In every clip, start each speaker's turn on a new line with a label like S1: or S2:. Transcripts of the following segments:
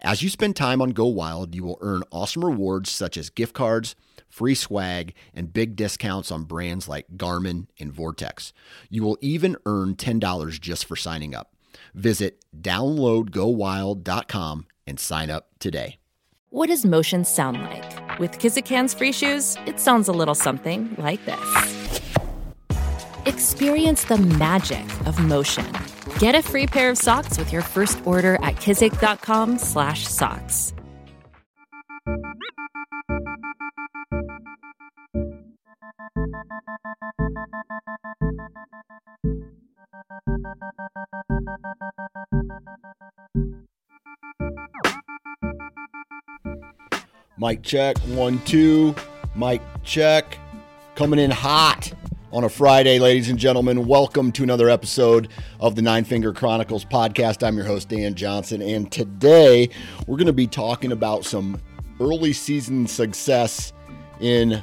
S1: As you spend time on Go Wild, you will earn awesome rewards such as gift cards, free swag, and big discounts on brands like Garmin and Vortex. You will even earn $10 just for signing up. Visit downloadgowild.com and sign up today.
S2: What does motion sound like? With Kizik hands-free shoes, it sounds a little something like this. Experience the magic of motion. Get a free pair of socks with your first order at kizik.com slash socks.
S1: Mic check, one, two. Mic check. Coming in hot on a Friday, ladies and gentlemen. Welcome to another episode of the Nine Finger Chronicles podcast. I'm your host, Dan Johnson, and today we're going to be talking about some early season success in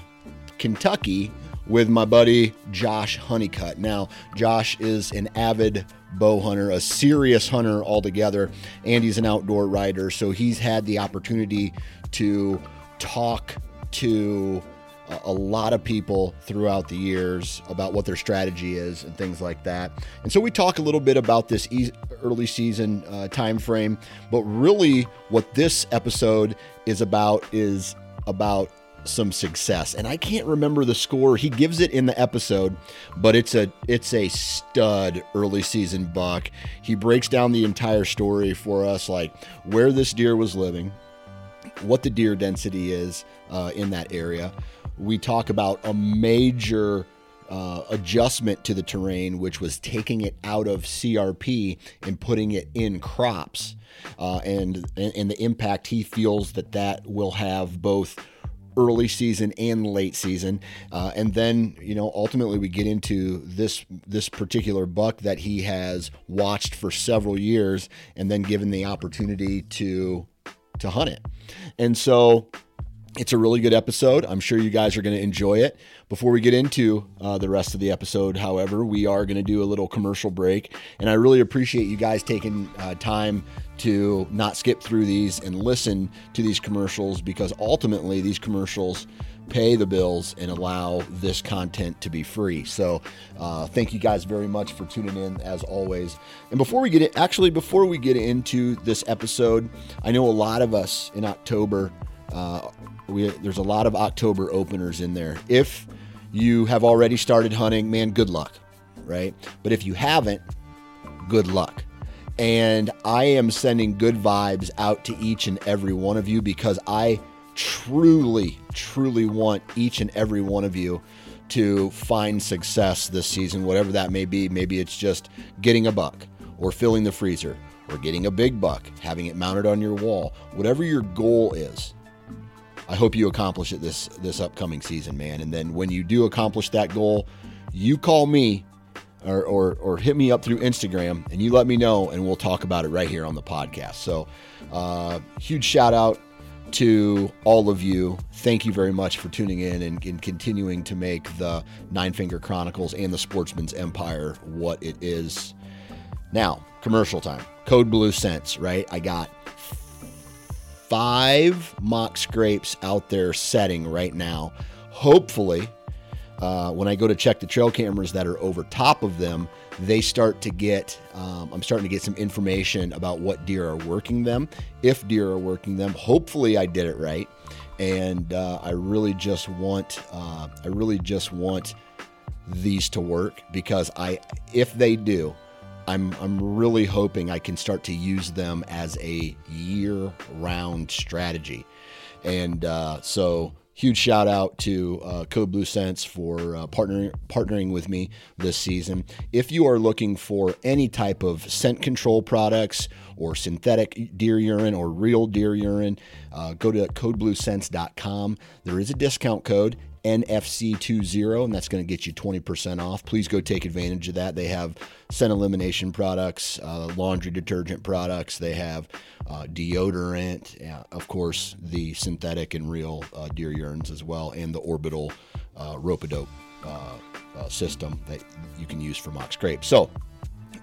S1: Kentucky with my buddy Josh Honeycutt. Now, Josh is an avid bow hunter, a serious hunter altogether, and he's an outdoor writer. So he's had the opportunity to talk to a lot of people throughout the years about what their strategy is and things like that. And so we talk a little bit about this early season uh, time frame, but really what this episode is about is about some success. And I can't remember the score. He gives it in the episode, but it's a it's a stud early season buck. He breaks down the entire story for us like where this deer was living, what the deer density is uh, in that area we talk about a major uh, adjustment to the terrain, which was taking it out of CRP and putting it in crops, uh, and and the impact he feels that that will have both early season and late season, uh, and then you know ultimately we get into this this particular buck that he has watched for several years, and then given the opportunity to to hunt it, and so it's a really good episode. I'm sure you guys are going to enjoy it. Before we get into uh, the rest of the episode, however, we are going to do a little commercial break. And I really appreciate you guys taking uh, time to not skip through these and listen to these commercials because ultimately these commercials pay the bills and allow this content to be free. So, uh, thank you guys very much for tuning in as always. And before we get it, actually, before we get into this episode, I know a lot of us in October uh, we, there's a lot of October openers in there. If you have already started hunting, man, good luck, right? But if you haven't, good luck. And I am sending good vibes out to each and every one of you because I truly, truly want each and every one of you to find success this season, whatever that may be. Maybe it's just getting a buck or filling the freezer or getting a big buck, having it mounted on your wall, whatever your goal is. I hope you accomplish it this this upcoming season, man. And then when you do accomplish that goal, you call me or, or, or hit me up through Instagram and you let me know, and we'll talk about it right here on the podcast. So, uh, huge shout out to all of you. Thank you very much for tuning in and, and, continuing to make the Nine Finger Chronicles and the Sportsman's Empire what it is. Now, commercial time. Code Blue Scents, right? I got five mock scrapes out there setting right now. Hopefully, uh, when I go to check the trail cameras that are over top of them, they start to get, um, I'm starting to get some information about what deer are working them, if deer are working them. Hopefully, I did it right. And uh, I really just want, uh, I really just want these to work because I, if they do, I'm I'm really hoping I can start to use them as a year-round strategy, and uh, so huge shout out to uh, Code Blue Scents for uh, partnering partnering with me this season. If you are looking for any type of scent control products or synthetic deer urine or real deer urine, uh, go to codebluescents.com. There is a discount code. NFC20, and that's going to get you 20% off. Please go take advantage of that. They have scent elimination products, uh, laundry detergent products, they have uh, deodorant, yeah, of course, the synthetic and real uh, deer urines as well, and the orbital uh, uh, uh, system that you can use for mock scrape. So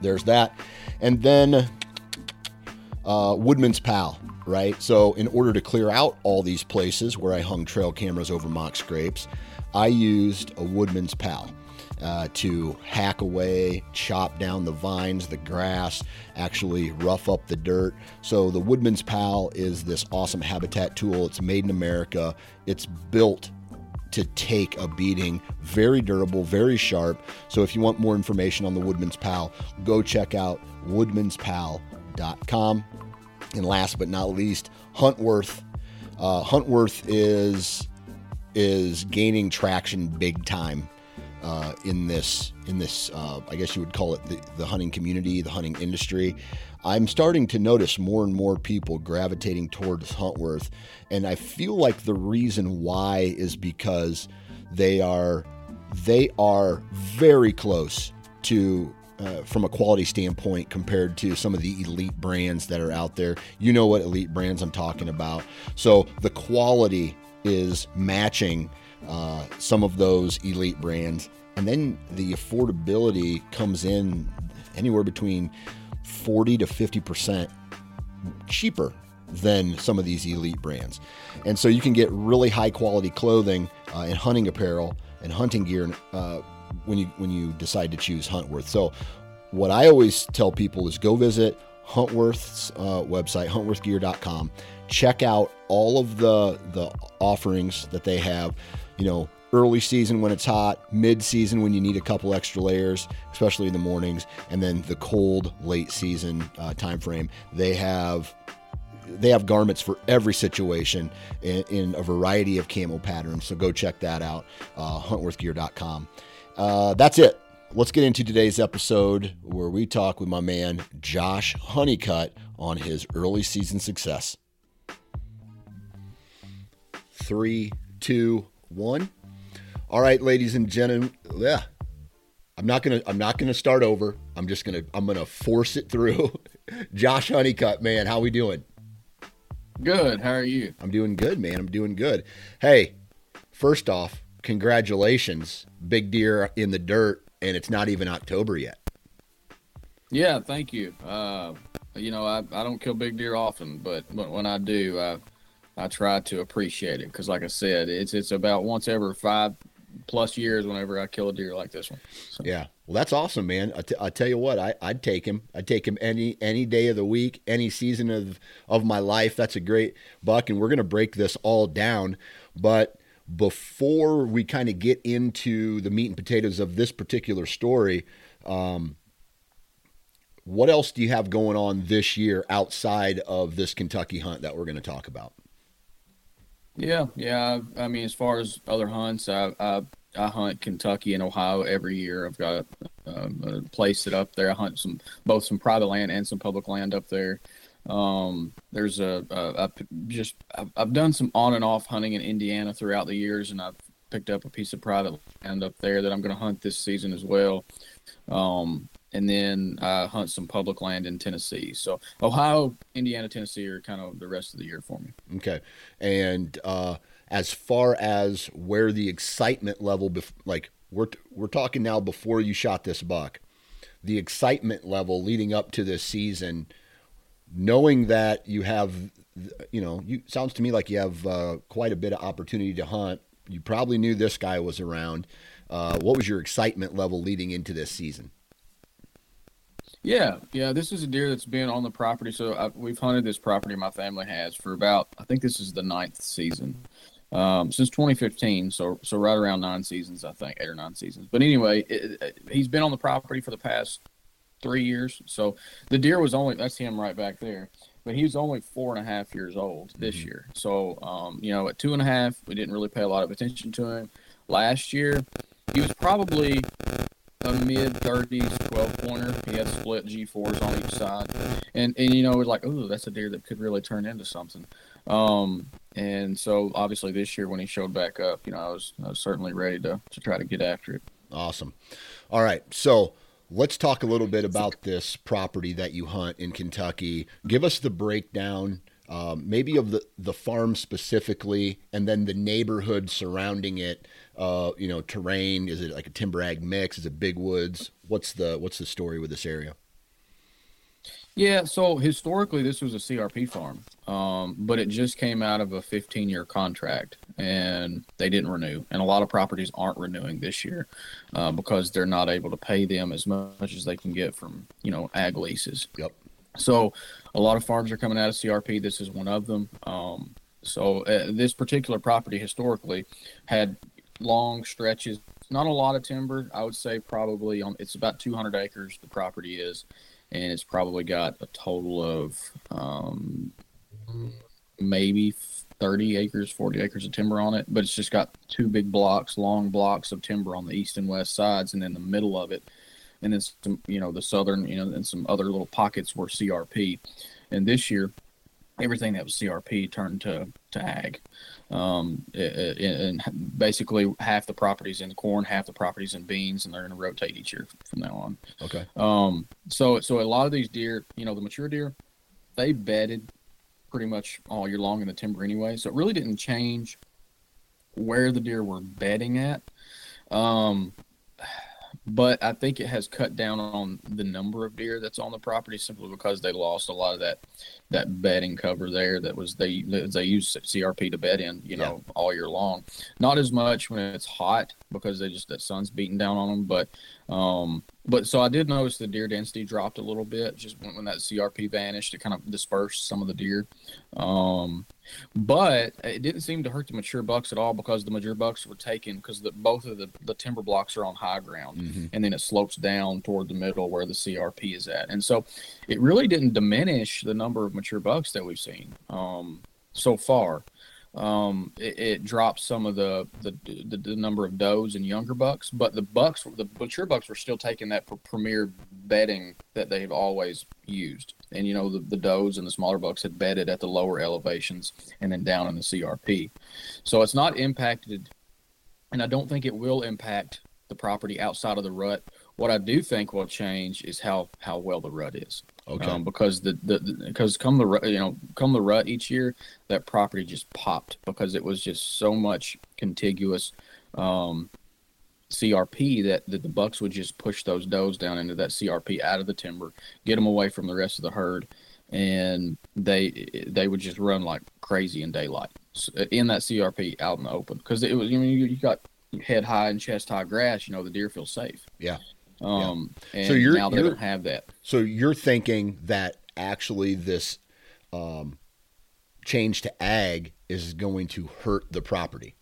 S1: there's that. And then uh, Woodman's Pal, right? So, in order to clear out all these places where I hung trail cameras over mock scrapes, I used a Woodman's Pal. Uh, to hack away, chop down the vines, the grass, actually rough up the dirt. So, the Woodman's Pal is this awesome habitat tool. It's made in America, it's built to take a beating. Very durable, very sharp. So, if you want more information on the Woodman's Pal, go check out woodmanspal.com. And last but not least, Huntworth. Uh, Huntworth is is gaining traction big time uh, in this in this uh, I guess you would call it the, the hunting community, the hunting industry. I'm starting to notice more and more people gravitating towards Huntworth, and I feel like the reason why is because they are they are very close to uh, from a quality standpoint compared to some of the elite brands that are out there. You know what elite brands I'm talking about. So the quality is matching uh, some of those elite brands. And then the affordability comes in anywhere between 40 to 50% cheaper than some of these elite brands. And so you can get really high quality clothing uh, and hunting apparel and hunting gear uh, when you when you decide to choose Huntworth. So what I always tell people is go visit Huntworth's uh, website, huntworthgear.com. Check out all of the the offerings that they have. You know, early season when it's hot, mid season when you need a couple extra layers, especially in the mornings, and then the cold late season uh, time frame. They have they have garments for every situation in, in, a variety of camo patterns. So go check that out, uh, huntworthgear.com. Uh, that's it. Let's get into today's episode where we talk with my man Josh Honeycutt on his early season success. Three, two, one. All right, ladies and gentlemen. Yeah. I'm not gonna I'm not gonna start over. I'm just gonna I'm gonna force it through. Josh Honeycutt, man, how we doing?
S3: Good. How are you?
S1: I'm doing good, man. I'm doing good. Hey, first off, congratulations. Big deer in the dirt, and it's not even October yet.
S3: Yeah, thank you. Uh, you know, I, I don't kill big deer often, but when I do, I I try to appreciate it because, like I said, it's it's about once every five plus years whenever I kill a deer like this one.
S1: So. Yeah, well, that's awesome, man. I, t- I tell you what, I, I'd take him. I'd take him any any day of the week, any season of of my life. That's a great buck, and we're gonna break this all down. But before we kind of get into the meat and potatoes of this particular story, um, what else do you have going on this year outside of this Kentucky hunt that we're going to talk about?
S3: Yeah, yeah. I mean, as far as other hunts, I I, I hunt Kentucky and Ohio every year. I've got a, a place set up there. I hunt some both some private land and some public land up there. Um, there's a, a, a just I've, I've done some on and off hunting in Indiana throughout the years, and I've picked up a piece of private land up there that I'm going to hunt this season as well. Um, and then I hunt some public land in Tennessee. So Ohio, Indiana, Tennessee are kind of the rest of the year for me.
S1: Okay, and uh, as far as where the excitement level, bef- like we're t- we're talking now before you shot this buck, the excitement level leading up to this season, knowing that you have, you know, you sounds to me like you have uh, quite a bit of opportunity to hunt. You probably knew this guy was around. Uh, what was your excitement level leading into this season?
S3: Yeah, yeah. This is a deer that's been on the property. So I, we've hunted this property. My family has for about I think this is the ninth season um, since 2015. So so right around nine seasons, I think eight or nine seasons. But anyway, it, it, he's been on the property for the past three years. So the deer was only that's him right back there. but he was only four and a half years old this
S1: Mhm.
S3: year. So, um, you know, at two and a half, we didn't really pay a lot of attention to him. Last year, he was probably a mid 30s 12 pointer. He had split G4s on each side. And, and you know, it was like, oh, that's a deer that could really turn into something. Um, and so obviously this year when he showed back up, you know, I was, I was certainly ready to, to try to get after it.
S1: Awesome. All right. So let's talk a little bit about this property that you hunt in Kentucky. Give us the breakdown, um, maybe of the, the farm specifically, and then the neighborhood surrounding it. Uh, you know, terrain. Is it like a timber ag mix? Is it big woods? What's the what's the story with this area?
S3: Yeah, so historically this was a CRP farm, um, but it just came out of a 15-year contract, and they didn't renew. And a lot of properties aren't renewing this year uh, because they're not able to pay them as much as they can get from you know ag leases.
S1: Yep.
S3: So a lot of farms are coming out of CRP. This is one of them. Um, so uh, this particular property historically had long stretches, not a lot of timber. I would say probably on it's about 200 acres. The property is, and it's probably got a total of um, maybe 30 acres, 40 acres of timber on it. But it's just got two big blocks, long blocks of timber on the east and west sides, and then the middle of it, and then some, you know, the southern, you know, and some other little pockets were CRP. And this year, everything that was CRP turned to to ag. Um, it- it- and basically half the properties in corn, half the properties in beans, and they're going to rotate each year from now on.
S1: Okay.
S3: Um, so so a lot of these deer, you know, the mature deer, they bedded pretty much all year long in the timber anyway. So it really didn't change where the deer were bedding at. Um, but I think it has cut down on the number of deer that's on the property simply because they lost a lot of that that bedding cover there that was they they use CRP to bed in you know all year long. Not as much when it's hot because they just that sun's beating down on them, but um but so I did notice the deer density dropped a little bit just when, when that CRP vanished. It kind of dispersed some of the deer. Um, but it didn't seem to hurt the mature bucks at all because the mature bucks were taken because the, both of the, the timber blocks are on high ground
S1: Mhm.
S3: and then it slopes down toward the middle where the CRP is at. And so it really didn't diminish the number of mature bucks that we've seen um, so far. Um, it, it dropped some of the, the, the the number of does and younger bucks, but the bucks, the mature bucks, were still taking that pr- premier bedding that they've always used. And you know the, the does and the smaller bucks had bedded at the lower elevations and then down in the CRP. So it's not impacted, and I don't think it will impact the property outside of the rut. What I do think will change is how how well the rut is.
S1: Okay.
S3: Um, because the the because come the rut, you know come the rut each year, that property just popped because it was just so much contiguous um, CRP that, that the bucks would just push those does down into that CRP out of the timber, get them away from the rest of the herd, and they they would just run like crazy in daylight in that CRP out in the open because it was you know you, you got head high and chest high grass, you know the deer feel safe.
S1: Yeah.
S3: Um, and
S1: So you're-
S3: now they
S1: you're-
S3: don't have that.
S1: So you're thinking that actually this um, change to ag is going to hurt the property.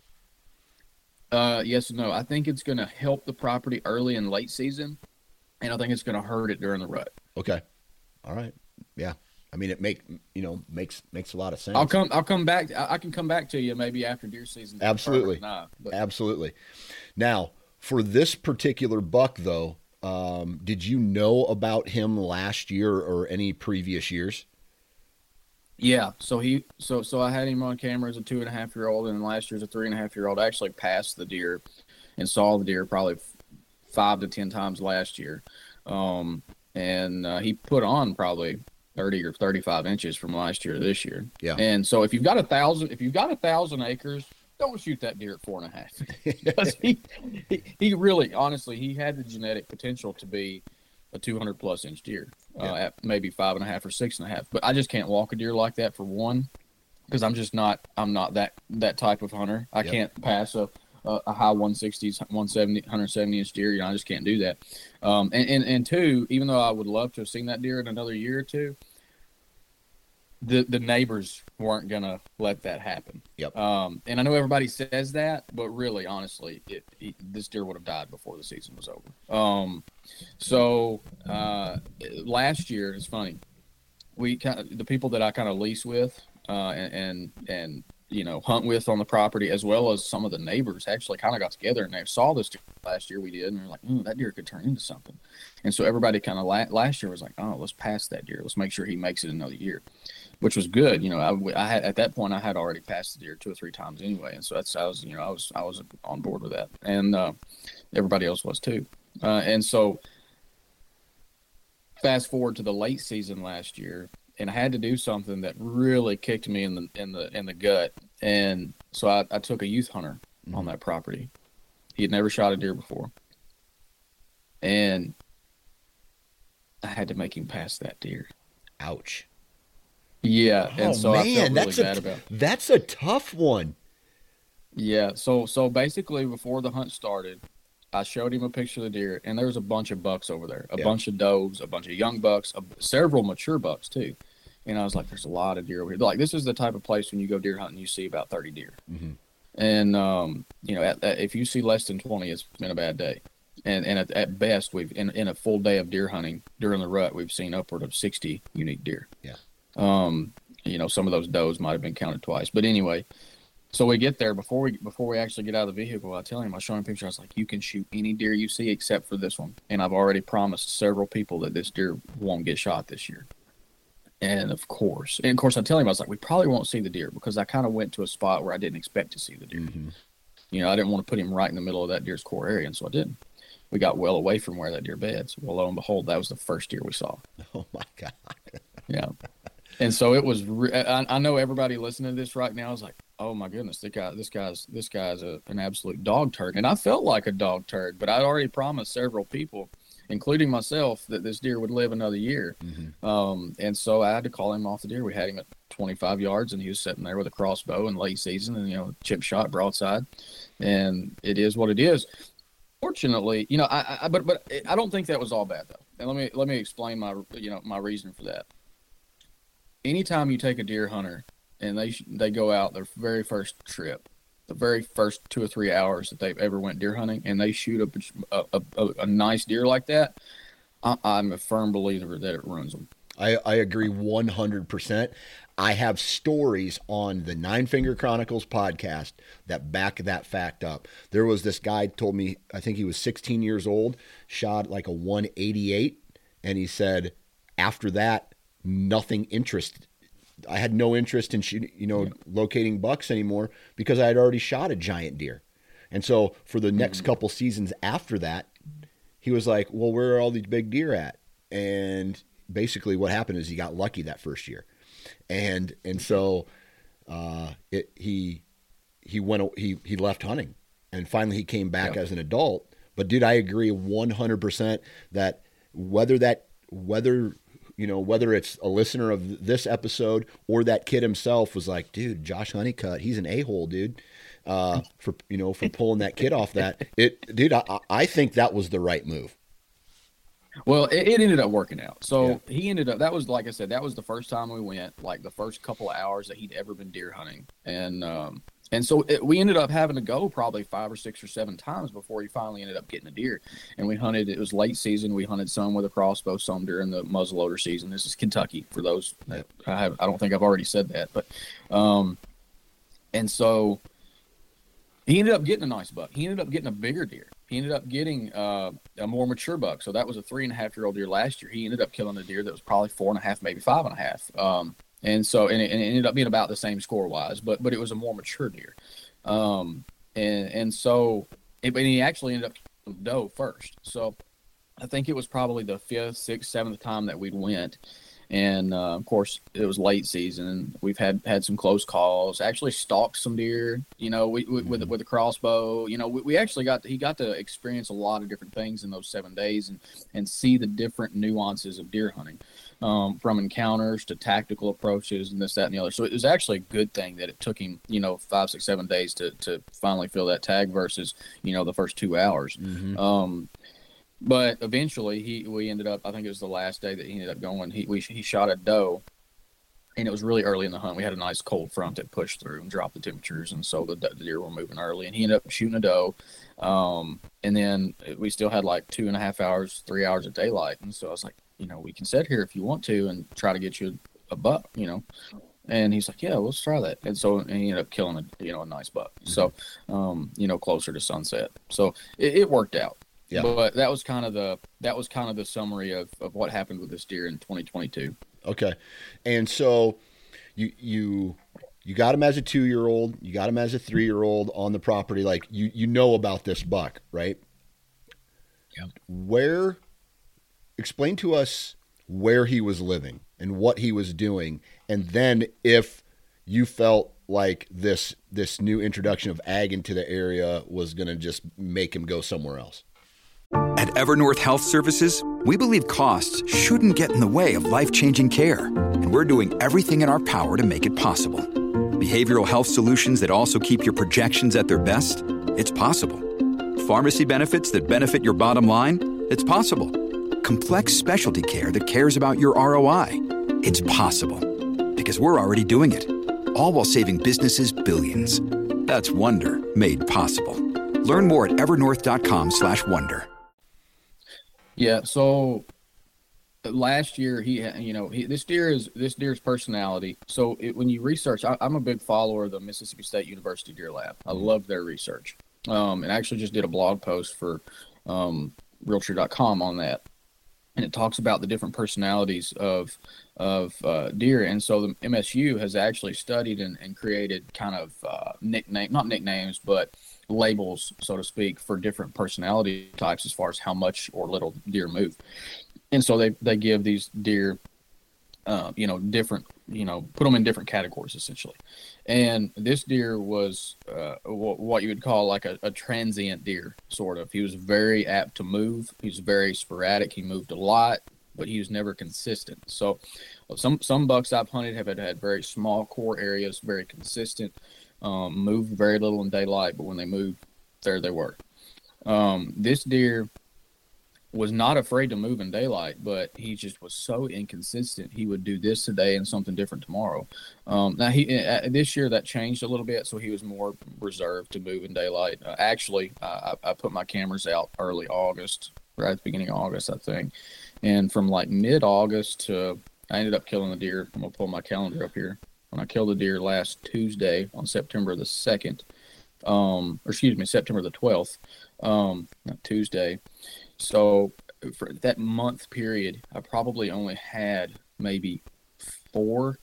S3: Uh, yes and no. I think it's going to help the property early and late season, and I think it's going to hurt it during the rut.
S1: Okay. All right. Yeah. I mean, it make you know makes makes a lot of sense.
S3: I'll come. I'll come back. I, I can come back to you maybe after deer season.
S1: Absolutely.
S3: Nah,
S1: Absolutely. Now, for this particular buck, though, um, did you know about him last year or any previous years?
S3: yeah. So he. So so I had him on camera as a two and a half year old, and last year as a three and a half year old. I actually passed the deer, and saw the deer probably five to ten times last year. Um, and uh, he put on probably. 30 or 35 inches from last year to this year.
S1: Yeah.
S3: And so if you've got a thousand, if you've got a thousand acres, don't shoot that deer at four and a half. because he, he he really honestly he had the genetic potential to be a 200 plus inch deer uh, at maybe five and a half or six and a half but i just can't walk a deer like that for one because i'm just not i'm not that that type of hunter i
S1: Yep.
S3: can't pass a a, a high 160s 170 170 inch deer you know i just can't do that um and, and and two even though i would love to have seen that deer in another year or two the the neighbors weren't gonna let that happen
S1: Yep.
S3: um, and I know everybody says that, but really, honestly, it, it, this deer would have died before the season was over. Um, so uh, last year, it's funny. we kind of the people that I kind of lease with, uh, and, and and you know hunt with on the property, as well as some of the neighbors, actually kind of got together and they saw this deer last year we did, and they're like, "Oh, that deer could turn into something." And so everybody kind of la- last year was like, "Oh, let's pass that deer. Let's make sure he makes it another year," which was good. You know, I, I had at that point I had already passed the deer two or three times anyway, and so that's I was you know I was I was on board with that, and uh, everybody else was too, uh, and so fast forward to the late season last year, and I had to do something that really kicked me in the in the in the gut. And so I, I took a youth hunter mm-hmm. on that property. He had never shot a deer before, and I had to make him pass that deer.
S1: Ouch.
S3: Yeah,
S1: and oh, so man, I felt really that's bad a, about. That's a tough one.
S3: Yeah, so so basically before the hunt started, I showed him a picture of the deer, and there was a bunch of bucks over there, a yeah. bunch of does, a bunch of young bucks, a, several mature bucks too. And I was like, "There's a lot of deer over here." Like this is the type of place when you go deer hunting, you see about 30 deer. Mm-hmm. And um, you know, at, at, if you see less than 20, it's been a bad day. And and at, at, best, we've in in a full day of deer hunting during the rut, we've seen upward of 60 unique deer.
S1: Yeah.
S3: Um, you know, some of those does might have been counted twice, but anyway, so we get there before we before we actually get out of the vehicle. I tell him, I show him a picture. I was like, "You can shoot any deer you see except for this one." And I've already promised several people that this deer won't get shot this year. And of course, and of course, I tell him I was like, "We probably won't see the deer because I kind of went to a spot where I didn't expect to see the deer. Mm-hmm. You know, I didn't want to put him right in the middle of that deer's core area, and so I didn't. We got well away from where that deer beds. Well, lo and behold, that was the first deer we saw.
S1: Oh my god!
S3: yeah, and so it was. Re- I, I know everybody listening to this right now is like, oh my goodness, this guy, this guy's, this guy's a, an absolute dog turd. And I felt like a dog turd, but I'd already promised several people, including myself, that this deer would live another year. Mm-hmm. Um, and so I had to call him off the deer. We had him at 25 yards, and he was sitting there with a crossbow in late season, and you know, chip shot broadside. And it is what it is. Fortunately, you know, I, I but but I don't think that was all bad though. And let me let me explain my you know my reason for that. Anytime you take a deer hunter and they they go out their very first trip, the very first two or three hours that they've ever went deer hunting, and they shoot a a, a, a nice deer like that. I, I'm a firm believer that it ruins them.
S1: I, I agree 100%. I have stories on the Nine Finger Chronicles podcast that back that fact up. There was this guy told me, I think he was 16 years old, shot like a 188, and he said after that, nothing interest I had no interest in shooting, you know, yeah. locating bucks anymore because I had already shot a giant deer. And so for the next mm-hmm. couple seasons after that, he was like, "Well, where are all these big deer at?" And basically, what happened is he got lucky that first year, and and so uh, it he he went he he left hunting, and finally he came back as an adult. But dude, I agree 100% that whether that whether you know, whether it's a listener of this episode or that kid himself was like, dude, Josh Honeycutt, he's an a hole, dude. Uh, for you know, for pulling that kid off that it, dude. I, I think that was the right move.
S3: Well, it, it ended up working out. So yeah. he ended up. That was like I said. That was the first time we went. Like the first couple of hours that he'd ever been deer hunting, and um, and so it, we ended up having to go probably five or six or seven times before he finally ended up getting a deer. And we hunted, it was late season. We hunted some with a crossbow, some during the muzzleloader season. This is Kentucky for those that I have, I don't think I've already said that, but, um, and so he ended up getting a nice buck. He ended up getting a bigger deer. He ended up getting uh, a more mature buck. So that was a three and a half year old deer last year. He ended up killing a deer that was probably four and a half, maybe five and a half. Um, and so and it, and it, ended up being about the same score wise, but but it was a more mature deer, um, and and so it, and he actually ended up doe first. So I think it was probably the fifth, sixth, seventh time that we'd went, and uh, of course it was late season. We've had had some close calls. Actually stalked some deer. You know, we, we, with with a crossbow. You know, we, we actually got to, he got to experience a lot of different things in those seven days and and see the different nuances of deer hunting, um, from encounters to tactical approaches and this that and the other. So it was actually a good thing that it took him you know five six seven days to to finally fill that tag versus you know the first two hours. Mm-hmm. Um, but eventually, he we ended up. I think it was the last day that he ended up going. He we, he shot a doe, and it was really early in the hunt. We had a nice cold front that pushed through and dropped the temperatures, and so the, the deer were moving early. And he ended up shooting a doe, um, and then we still had like two and a half hours, three hours of daylight. And so I was like, you know, we can sit here if you want to and try to get you a buck, you know. And he's like, yeah, let's try that. And so and he ended up killing a you know a nice buck. Mm-hmm. So, um, you know, closer to sunset. So it, it worked out. Yeah. But that was kind of the that was kind of the summary of, of what happened with this deer in 2022.
S1: Okay, and so you you you got him as a two year old, you got him as a three year old on the property. Like you you know about this buck, right?
S3: Yeah.
S1: Where explain to us where he was living and what he was doing, and then if you felt like this this new introduction of ag into the area was going to just make him go somewhere else.
S4: At Evernorth Health Services, we believe costs shouldn't get in the way of life-changing care, and we're doing everything in our power to make it possible. Behavioral health solutions that also keep your projections at their best? It's possible. Pharmacy benefits that benefit your bottom line? It's possible. Complex specialty care that cares about your ROI? It's possible. Because we're already doing it. All while saving businesses billions. That's Wonder made possible. Learn more at evernorth.com/wonder.
S3: Yeah. So last year he you know he, this deer is this deer's personality so it, when you research I, am a big follower of the mississippi state university deer lab i mm-hmm. love their research um and I actually just did a blog post for um realtree.com on that and it talks about the different personalities of of uh, deer and so the msu has actually studied and, and created kind of uh, nickname not nicknames but labels, so to speak, for different personality types as far as how much or little deer move. And so they, they give these deer, uh, you know, different, you know, put them in different categories essentially. And this deer was uh, what you would call like a, a transient deer, sort of. He was very apt to move. He was very sporadic. He moved a lot, but he was never consistent. So some some bucks I've hunted have had, had very small core areas, very consistent um, moved very little in daylight, but when they moved, there they were. Um, this deer was not afraid to move in daylight, but he just was so inconsistent. He would do this today and something different tomorrow. Um, now he uh, this year that changed a little bit, so he was more reserved to move in daylight. Uh, actually, I, I put my cameras out early August, right at the beginning of August, I think, and from like mid August to I ended up killing the deer. I'm gonna pull my calendar up here when I killed a deer last Tuesday on September the 2nd, um, or excuse me, September the 12th, um, Tuesday. So for that month period, I probably only had maybe four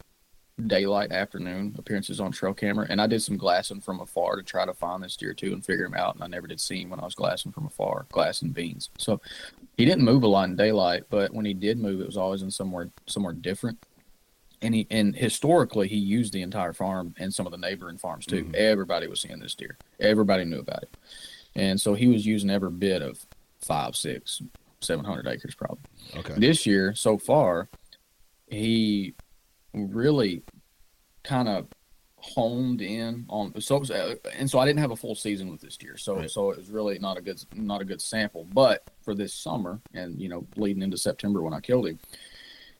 S3: daylight afternoon appearances on trail camera, and I did some glassing from afar to try to find this deer too and figure him out. And I never did see him when I was glassing from afar, glassing beans. So he didn't move a lot in daylight, but when he did move, it was always in somewhere somewhere different and he and historically he used the entire farm and some of the neighboring farms too. Mm-hmm. Everybody was seeing this deer. Everybody knew about it, and so he was using every bit of five, six, seven hundred acres probably.
S1: Okay.
S3: This year so far, he really kind of honed in on so and so I didn't have a full season with this deer, so right. so it was really not a good not a good sample. But for this summer and you know leading into September when I killed him,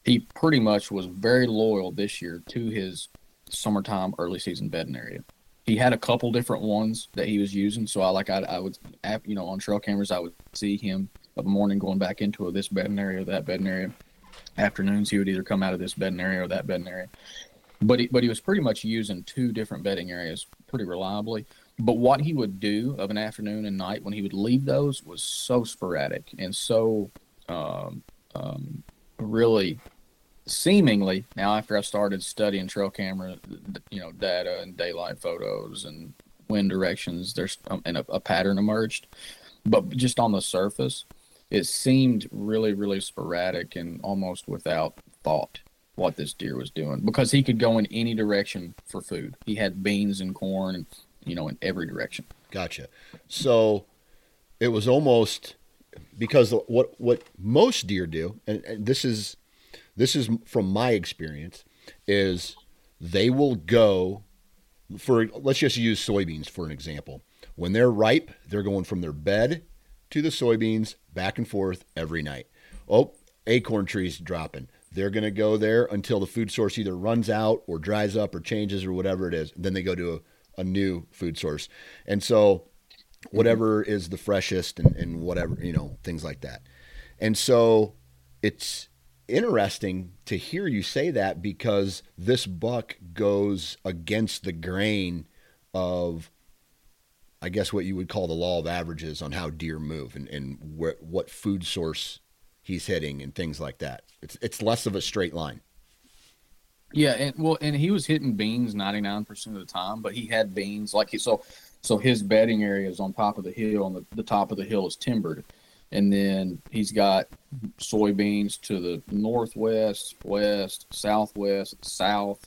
S3: he pretty much was very loyal this year to his summertime early season bedding area. He had a couple different ones that he was using, so I like I, I would you know on trail cameras I would see him of a morning going back into this bedding area or that bedding area. Afternoons he would either come out of this bedding area or that bedding area, but he, but he was pretty much using two different bedding areas pretty reliably. But what he would do of an afternoon and night when he would leave those was so sporadic and so um, um, really seemingly now after I started studying trail camera, you know, data and daylight photos and wind directions, there's and a, a pattern emerged. But just on the surface, it seemed really, really sporadic and almost without thought what this deer was doing because he could go in any direction for food. He had beans and corn and you know in every direction.
S1: Gotcha. So it was almost because what what most deer do, and, and this is this is from my experience, is they will go for let's just use soybeans for an example. When they're ripe, they're going from their bed to the soybeans back and forth every night. Oh, acorn trees dropping. They're going to go there until the food source either runs out or dries up or changes or whatever it is. Then they go to a, a new food source. And so, whatever is the freshest and, and whatever, you know, things like that. And so, it's interesting to hear you say that because this buck goes against the grain of I guess what you would call the law of averages on how deer move and, and wh- what food source he's hitting and things like that. It's it's less of a straight line.
S3: Yeah, and well, and he was hitting beans ninety nine percent of the time, but he had beans like he so so his bedding area is on top of the hill, and the, the top of the hill is timbered, and then he's got soybeans to the northwest, west, southwest, south,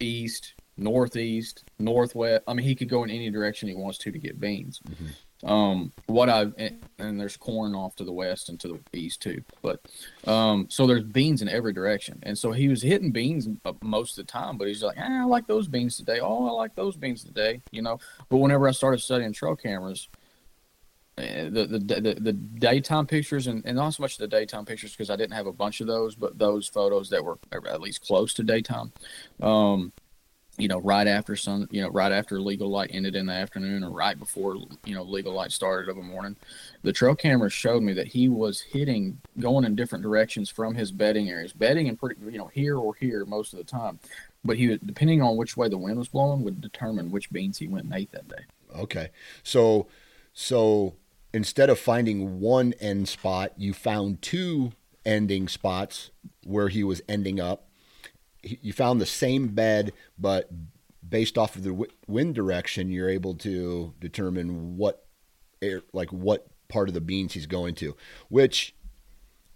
S3: east, northeast, northwest. I mean, he could go in any direction he wants to to get beans. Mm-hmm. Um, what I and, and, there's corn off to the west and to the east too. But um, so there's beans in every direction, and so he was hitting beans most of the time. But he's like, eh, I like those beans today. Oh, I like those beans today. You know. But whenever I started studying trail cameras, the, the the the daytime pictures and, and not so much the daytime pictures because I didn't have a bunch of those, but those photos that were at least close to daytime. Um, you know, right after sun, you know, right after legal light ended in the afternoon or right before, you know, legal light started of a morning, the trail camera showed me that he was hitting, going in different directions from his bedding areas, bedding in pretty, you know, here or here most of the time. But he, depending on which way the wind was blowing, would determine which beans he went and ate that day.
S1: Okay. So, so instead of finding one end spot, you found two ending spots where he was ending up you found the same bed, but based off of the wind direction, you're able to determine what air, like what part of the beans he's going to. Which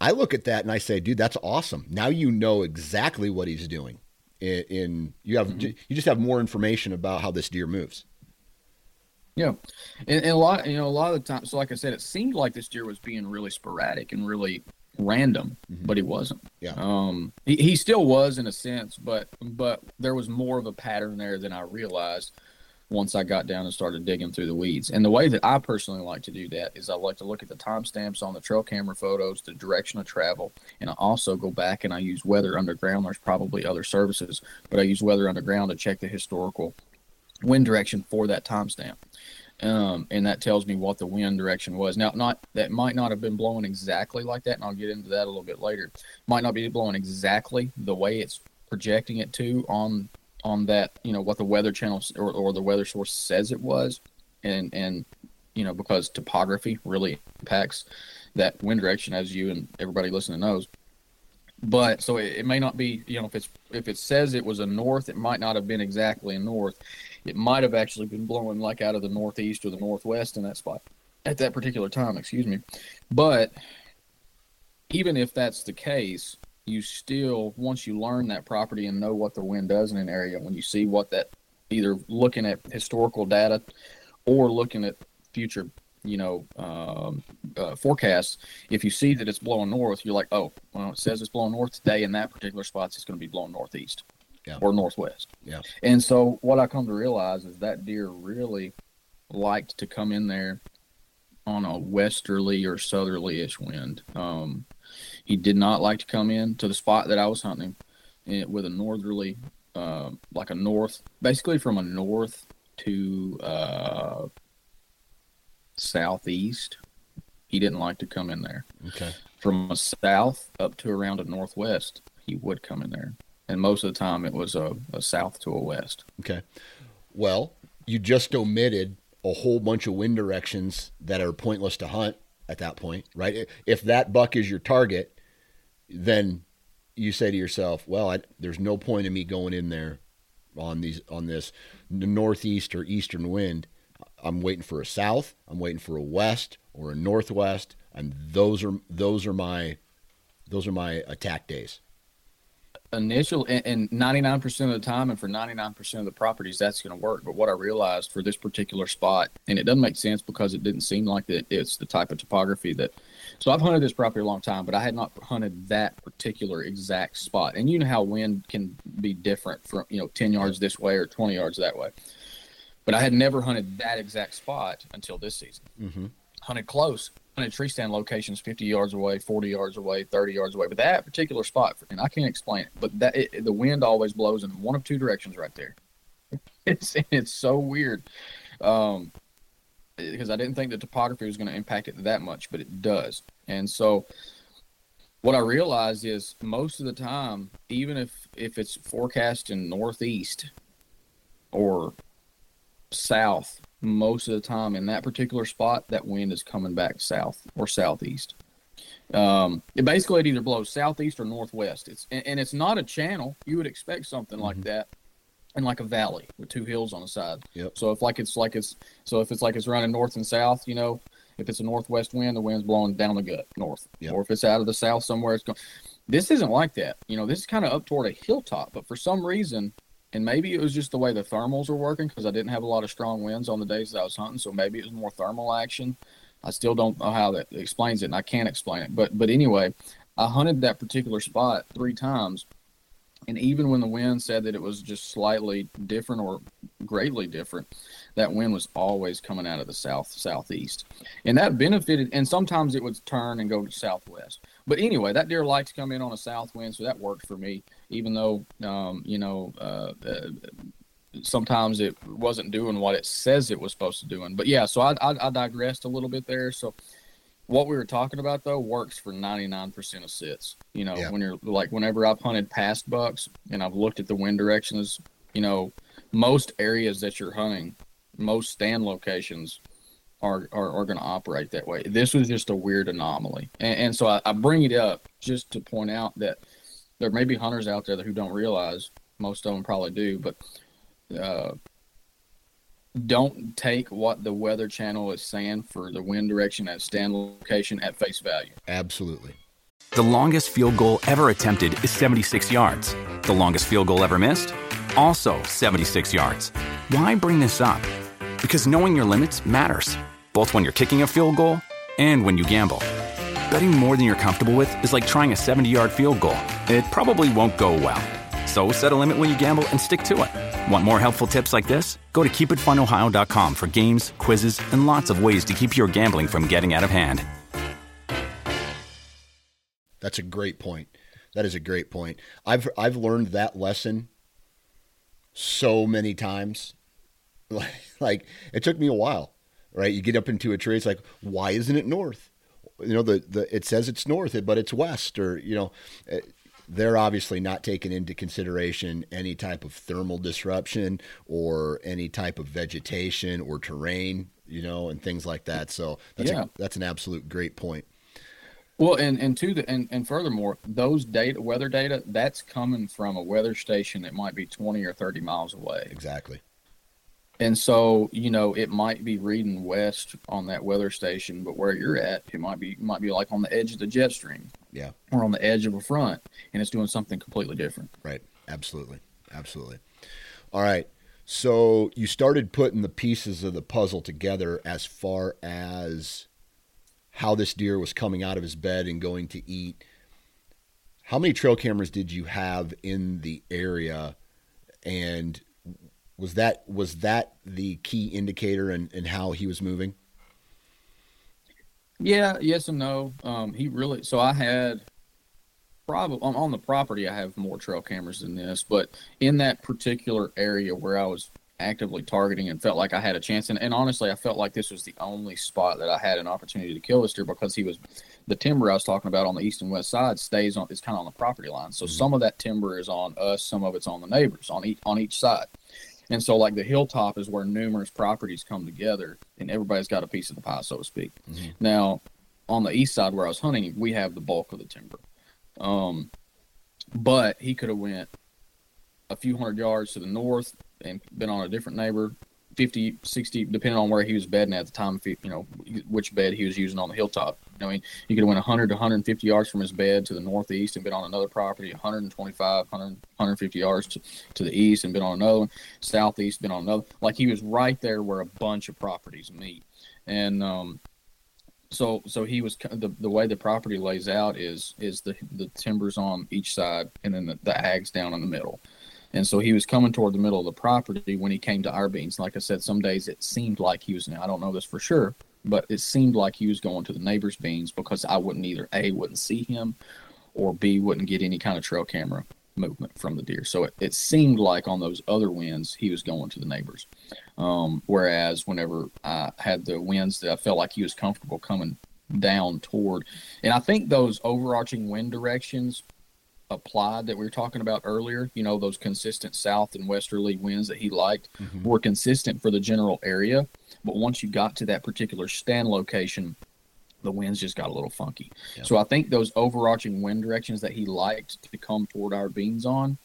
S1: I look at that and I say, dude, that's awesome. Now you know exactly what he's doing. In, in you have mm-hmm. you just have more information about how this deer moves.
S3: Yeah, and, and, a lot, you know, a lot of the time. So, like I said, it seemed like this deer was being really sporadic and really random, mm-hmm. but he wasn't.
S1: Yeah.
S3: Um, he, he still was in a sense, but but there was more of a pattern there than I realized once I got down and started digging through the weeds. And the way that I personally like to do that is I like to look at the timestamps on the trail camera photos, the direction of travel, and I also go back and I use Weather Underground. There's probably other services, but I use Weather Underground to check the historical wind direction for that timestamp um, and that tells me what the wind direction was. Now, not that might not have been blowing exactly like that, and I'll get into that a little bit later. Might not be blowing exactly the way it's projecting it to on on that you know what the weather channel or, or the weather source says it was, and and you know because topography really impacts that wind direction, as you and everybody listening knows. But so it, it may not be you know if it's if it says it was a north, it might not have been exactly a north it might have actually been blowing like out of the northeast or the northwest in that spot at that particular time, excuse me. But even if that's the case, you still once you learn that property and know what the wind does in an area, when you see what that either looking at historical data or looking at future you know um, uh, forecasts if you see that it's blowing north you're like oh well it says it's blowing north today in that particular spot it's going to be blowing northeast yeah. or northwest.
S1: Yeah.
S3: And so what I come to realize is that deer really liked to come in there on a westerly or southerly-ish wind. Um, he did not like to come in to the spot that I was hunting with a northerly, uh, like a north, basically from a north to uh, southeast. He didn't like to come in there.
S1: Okay.
S3: From a south up to around a northwest, he would come in there and most of the time it was a, a south to a west.
S1: Okay. Well, you just omitted a whole bunch of wind directions that are pointless to hunt at that point, right? If that buck is your target, then you say to yourself, "Well, I, there's no point in me going in there on these on this northeast or eastern wind. I'm waiting for a south, I'm waiting for a west or a northwest, and those are those are my those are my attack days."
S3: Initial and 99% of the time and for 99% of the properties that's going to work. But what i realized for this particular spot and it doesn't make sense because it didn't seem like that it's the type of topography that so i've hunted this property a long time but i had not hunted that particular exact spot. And you know how wind can be different from you know 10 yards this way or 20 yards that way. But i had never hunted that exact spot until this season.
S1: Mm-hmm.
S3: hunted close hunted tree stand locations 50 yards away, 40 yards away, 30 yards away. But that particular spot, and I can't explain it, but that it, the wind always blows in one of two directions right there. It's it's so weird, um, because I didn't think the topography was going to impact it that much, but it does. And so, what I realized is most of the time, even if if it's forecast in northeast or south, most of the time in that particular spot, that wind is coming back south or southeast. Um, it basically it either blows southeast or northwest. It's and, and it's not a channel. You would expect something mm-hmm. like that in like a valley with two hills on the side.
S1: Yep.
S3: So if like it's like it's so if it's like it's running north and south, you know, if it's a northwest wind, the wind's blowing down the gut north. Yep. Or if it's out of the south somewhere, it's going. This isn't like that. You know, this is kind of up toward a hilltop, but for some reason, and maybe it was just the way the thermals were working because I didn't have a lot of strong winds on the days that I was hunting, so maybe it was more thermal action. I still don't know how that explains it, and I can't explain it. But but anyway, I hunted that particular spot three times, and even when the wind said that it was just slightly different or greatly different, that wind was always coming out of the south southeast, and that benefited. And sometimes it would turn and go to southwest. But anyway, that deer likes to come in on a south wind, so that worked for me. Even though um, you know uh, uh, sometimes it wasn't doing what it says it was supposed to doing. But yeah, so I, I, I digressed a little bit there. So what we were talking about though works for 99% of sits. You know, yeah. when you're like whenever I've hunted past bucks and I've looked at the wind directions, you know, most areas that you're hunting, most stand locations are are, are going to operate that way. This was just a weird anomaly, and, and so I, I bring it up just to point out that there may be hunters out there who don't realize. Most of them probably do, but uh, don't take what the weather channel is saying for the wind direction at stand location at face value.
S1: Absolutely.
S4: The longest field goal ever attempted is 76 yards. The longest field goal ever missed? Also 76 yards. Why bring this up? Because knowing your limits matters, both when you're kicking a field goal and when you gamble. Betting more than you're comfortable with is like trying a 70 yard field goal, it probably won't go well. So set a limit when you gamble and stick to it. Want more helpful tips like this? Go to keepitfunohio.com for games, quizzes, and lots of ways to keep your gambling from getting out of hand.
S1: That's a great point. That is a great point. I've I've learned that lesson so many times. Like, like it took me a while, right? You get up into a tree, it's like, why isn't it north? You know, the, the it says it's north, but it's west, or you know, eh, they're obviously not taking into consideration any type of thermal disruption or any type of vegetation or terrain, you know, and things like that. So that's yeah. a, that's an absolute great point.
S3: Well, and and to the and, and furthermore, those data, weather data, that's coming from a weather station that might be twenty or thirty miles away.
S1: Exactly.
S3: And so, you know, it might be reading west on that weather station, but where you're at, it might be might be like on the edge of the jet stream.
S1: Yeah.
S3: Or on the edge of a front, and it's doing something completely different.
S1: Right. Absolutely. Absolutely. All right. So you started putting the pieces of the puzzle together as far as how this deer was coming out of his bed and going to eat. How many trail cameras did you have in the area and was that was that the key indicator in, in how he was moving?
S3: Yeah, yes and no. Um, he really so I had probably on, on the property I have more trail cameras than this, but in that particular area where I was actively targeting and felt like I had a chance. And, and, honestly, I felt like this was the only spot that I had an opportunity to kill this deer because he was the timber I was talking about on the east and west side stays on. It's kind of on the property line, so mm-hmm. some of that timber is on us, some of it's on the neighbors on each on each side. And so, like the hilltop is where numerous properties come together, and everybody's got a piece of the pie, so to speak. Mm-hmm. Now, on the east side where I was hunting, we have the bulk of the timber. Um, but he could have went a few hundred yards to the north and been on a different neighbor 50, 60, depending on where he was bedding at the time, you know, which bed he was using on the hilltop. I mean, he could have went 100 to 150 yards from his bed to the northeast and been on another property, 125, 100, 150 yards to, to the east and been on another one, southeast, been on another. Like he was right there where a bunch of properties meet. And, um, so, so he was the, the way the property lays out is is the the timbers on each side and then the, the ags down in the middle. And so he was coming toward the middle of the property when he came to our beans. Like I said, some days it seemed like he was, I don't know this for sure, but it seemed like he was going to the neighbor's beans because I wouldn't either A, wouldn't see him, or B, wouldn't get any kind of trail camera movement from the deer. So it, it seemed like on those other winds, he was going to the neighbors. Um, whereas whenever I had the winds that I felt like he was comfortable coming down toward. And I think those overarching wind directions applied that we were talking about earlier, you know, those consistent south and westerly winds that he liked mm-hmm. were consistent for the general area. But once you got to that particular stand location, the winds just got a little funky. So I think those overarching wind directions that he liked to come toward our beans on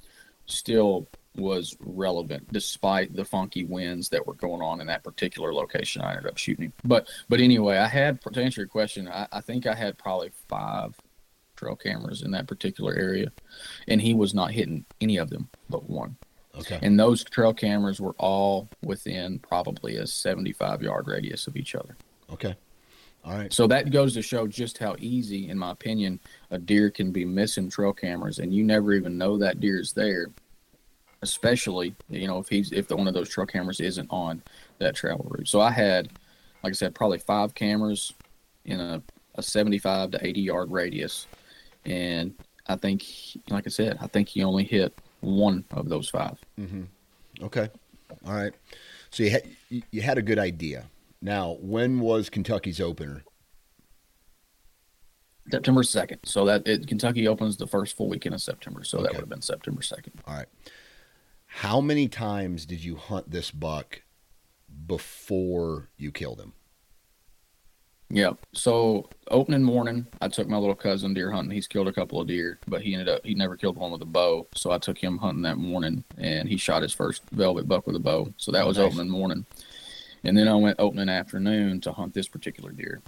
S3: still was relevant despite the funky winds that were going on in that particular location I ended up shooting. But but anyway, I had to answer your question, I, I think I had probably five trail cameras in that particular area, and he was not hitting any of them but one.
S1: Okay.
S3: And those trail cameras were all within probably a 75 yard radius of each other.
S1: Okay. All right.
S3: So that goes to show just how easy, in my opinion, a deer can be missing trail cameras, and you never even know that deer is there. Especially, you know, if he's if the, one of those trail cameras isn't on that travel route. So I had, like I said, probably five cameras in a, a 75 to 80 yard radius and I think, like I said, I think he only hit one of those 5
S1: mm-hmm. Okay, all right. So you had you had a good idea. Now, when was Kentucky's opener?
S3: September second. So that it, Kentucky opens the first full weekend of September. So okay. that would have been September second.
S1: All right. How many times did you hunt this buck before you killed him?
S3: Yeah. So opening morning, I took my little cousin deer hunting. He's killed a couple of deer, but he ended up he never killed one with a bow. So I took him hunting that morning, and he shot his first velvet buck with a bow. So that was nice. opening morning, and then I went opening afternoon to hunt this particular deer.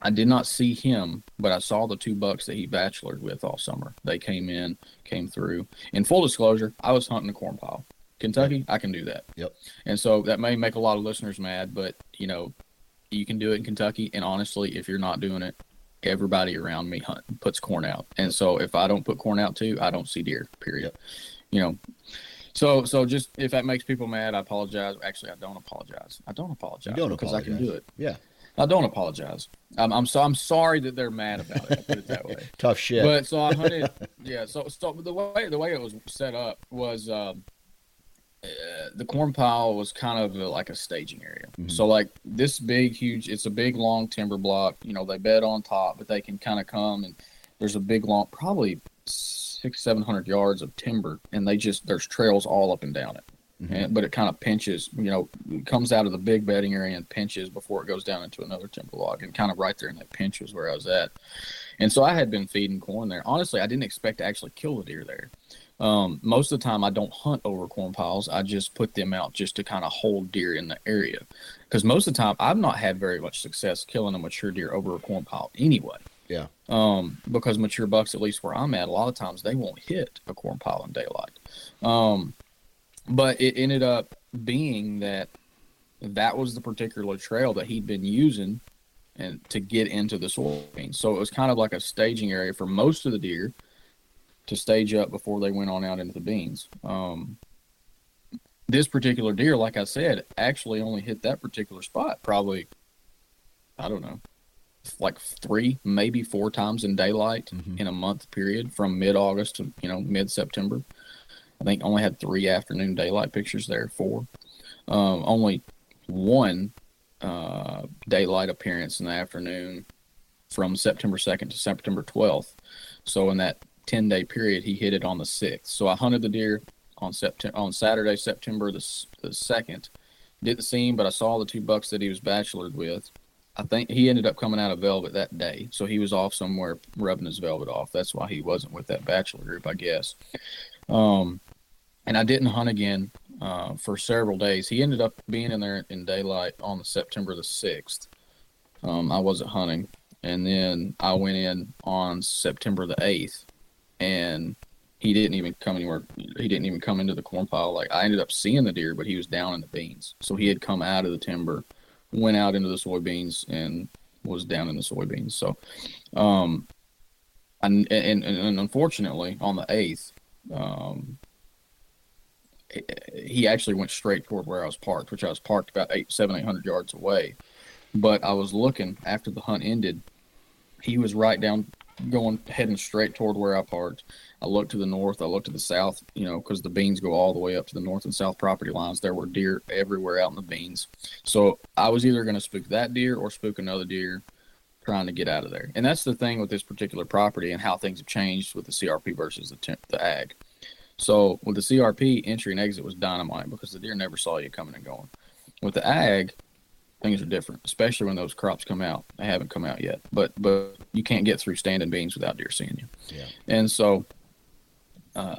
S3: I did not see him, but I saw the two bucks that he bachelored with all summer. They came in, came through. In full disclosure, I was hunting a corn pile. Kentucky, I can do that.
S1: Yep.
S3: And so that may make a lot of listeners mad, but you know, you can do it in Kentucky. And honestly, if you're not doing it, everybody around me hunt puts corn out. And so if I don't put corn out too, I don't see deer. Period. You know. So so just if that makes people mad, I apologize. Actually, I don't apologize. I don't apologize
S1: don't
S3: because
S1: apologize.
S3: I can do it.
S1: Yeah.
S3: I don't apologize. I'm I'm so I'm sorry that they're mad about it. put it that way.
S1: Tough shit.
S3: But so I hunted. yeah. So so the way the way it was set up was um, uh, the corn pile was kind of a, like a staging area. Mm-hmm. So like this big, huge, it's a big, long timber block. You know, they bed on top, but they can kind of come and there's a big, long, probably six, seven hundred yards of timber, and they just there's trails all up and down it. Mm-hmm. And, but it kind of pinches, you know, comes out of the big bedding area and pinches before it goes down into another timber log, and kind of right there in that pinch was where I was at. And so I had been feeding corn there. Honestly, I didn't expect to actually kill the deer there. Um, most of the time, I don't hunt over corn piles. I just put them out just to kind of hold deer in the area. Because most of the time, I've not had very much success killing a mature deer over a corn pile anyway.
S1: Yeah.
S3: Um, because mature bucks, at least where I'm at, a lot of times they won't hit a corn pile in daylight. Um, but it ended up being that that was the particular trail that he'd been using and to get into the soybeans. So it was kind of like a staging area for most of the deer to stage up before they went on out into the beans. Um, this particular deer, like I said, actually only hit that particular spot probably, I don't know, like three, maybe four times in daylight mm-hmm. in a month period from mid August to, you know, mid September. I think only had three afternoon daylight pictures there, four. Um, only one uh, daylight appearance in the afternoon from September 2nd to September 12th. So in that 10 day period, he hit it on the 6th. So I hunted the deer on September on Saturday, September the, the 2nd. Didn't see him, but I saw the two bucks that he was bachelored with. I think he ended up coming out of velvet that day. So he was off somewhere rubbing his velvet off. That's why he wasn't with that bachelor group, I guess. Um, and I didn't hunt again uh, for several days. He ended up being in there in daylight on the September the 6th. Um, I wasn't hunting. And then I went in on September the 8th and he didn't even come anywhere. He didn't even come into the corn pile. Like I ended up seeing the deer, but he was down in the beans. So he had come out of the timber, went out into the soybeans, and was down in the soybeans. So, um, and and, and unfortunately, on the eighth, um, he actually went straight toward where I was parked, which I was parked about eight, seven, eight hundred yards away. But I was looking after the hunt ended. He was right down going heading straight toward where I parked. I looked to the north, I looked to the south, you know, because the beans go all the way up to the north and south property lines. There were deer everywhere out in the beans. So I was either going to spook that deer or spook another deer trying to get out of there. And that's the thing with this particular property and how things have changed with the CRP versus the temp, the ag. So with the CRP, entry and exit was dynamite because the deer never saw you coming and going. With the ag, things are different, especially when those crops come out. They haven't come out yet, but but you can't get through standing beans without deer seeing you.
S1: Yeah.
S3: And so, uh,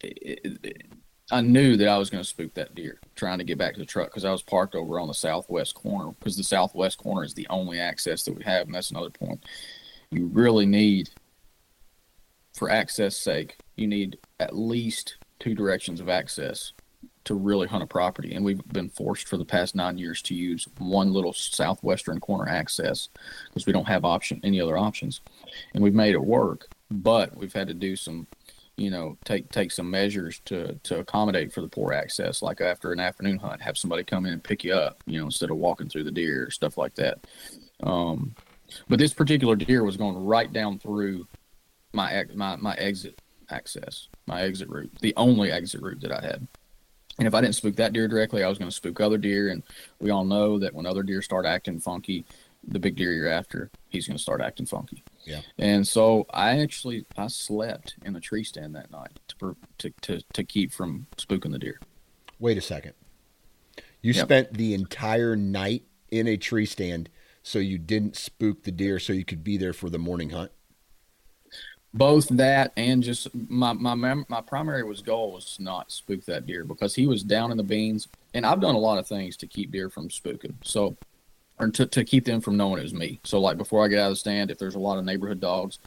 S3: it, it, I knew that I was going to spook that deer trying to get back to the truck because I was parked over on the southwest corner because the southwest corner is the only access that we have, and that's another point. You really need, for access sake, you need at least two directions of access to really hunt a property. And we've been forced for the past nine years to use one little southwestern corner access because we don't have option any other options. And we've made it work, but we've had to do some, you know, take take some measures to to accommodate for the poor access. Like after an afternoon hunt, have somebody come in and pick you up, you know, instead of walking through the deer, stuff like that. Um, but this particular deer was going right down through my my my exit access, my exit route, the only exit route that I had. And if I didn't spook that deer directly, I was going to spook other deer. And we all know that when other deer start acting funky, the big deer you're after, he's going to start acting funky.
S1: Yeah.
S3: And so I actually I slept in a tree stand that night to to to, to keep from spooking the deer.
S1: Wait a second. You
S3: Yep.
S1: spent the entire night in a tree stand so you didn't spook the deer so you could be there for the morning hunt?
S3: Both that and just my my my primary was goal was not spook that deer because he was down in the beans. And I've done a lot of things to keep deer from spooking. So or to, to keep them from knowing it was me. So like before I get out of the stand if there's a lot of neighborhood dogs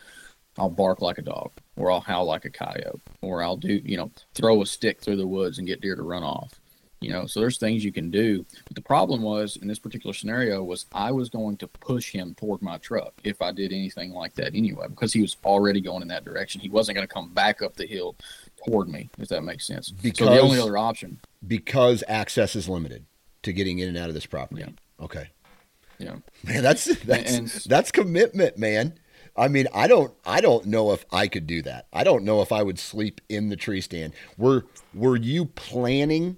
S3: I'll bark like a dog or I'll howl like a coyote or I'll do you know throw a stick through the woods and get deer to run off you know so there's things you can do but the problem was in this particular scenario was i was going to push him toward my truck if i did anything like that anyway because he was already going in that direction he wasn't going to come back up the hill toward me if that makes sense so
S1: Because-
S3: the only other option
S1: Because access is limited to getting in and out of this property.
S3: Yeah.
S1: Okay.
S3: yeah
S1: Man, that's that's
S3: and-
S1: that's commitment, man. I mean, I don't I don't know if I could do that. I don't know if I would sleep in the tree stand. Were were you planning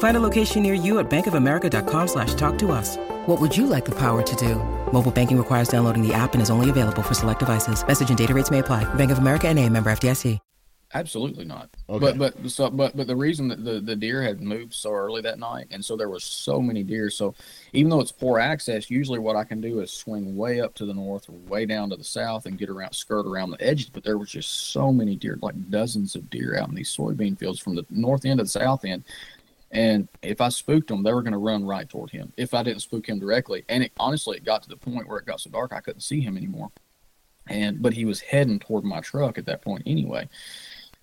S5: Find a location near you at bankofamerica.com slash talk to us. What would you like the power to do? Mobile banking requires downloading the app and is only available for select devices. Message and data rates may apply. Bank of America and a member FDIC.
S3: Absolutely not.
S1: Okay.
S3: But but so but but the reason that the, the deer had moved so early that night, and so there was so many deer. So even though it's poor access, usually what I can do is swing way up to the north or way down to the south and get around, skirt around the edges. But there was just so many deer, like dozens of deer out in these soybean fields from the north end to the south end. And if I spooked them, they were going to run right toward him. If I didn't spook him directly, and it, honestly, it got to the point where it got so dark I couldn't see him anymore. And but he was heading toward my truck at that point anyway.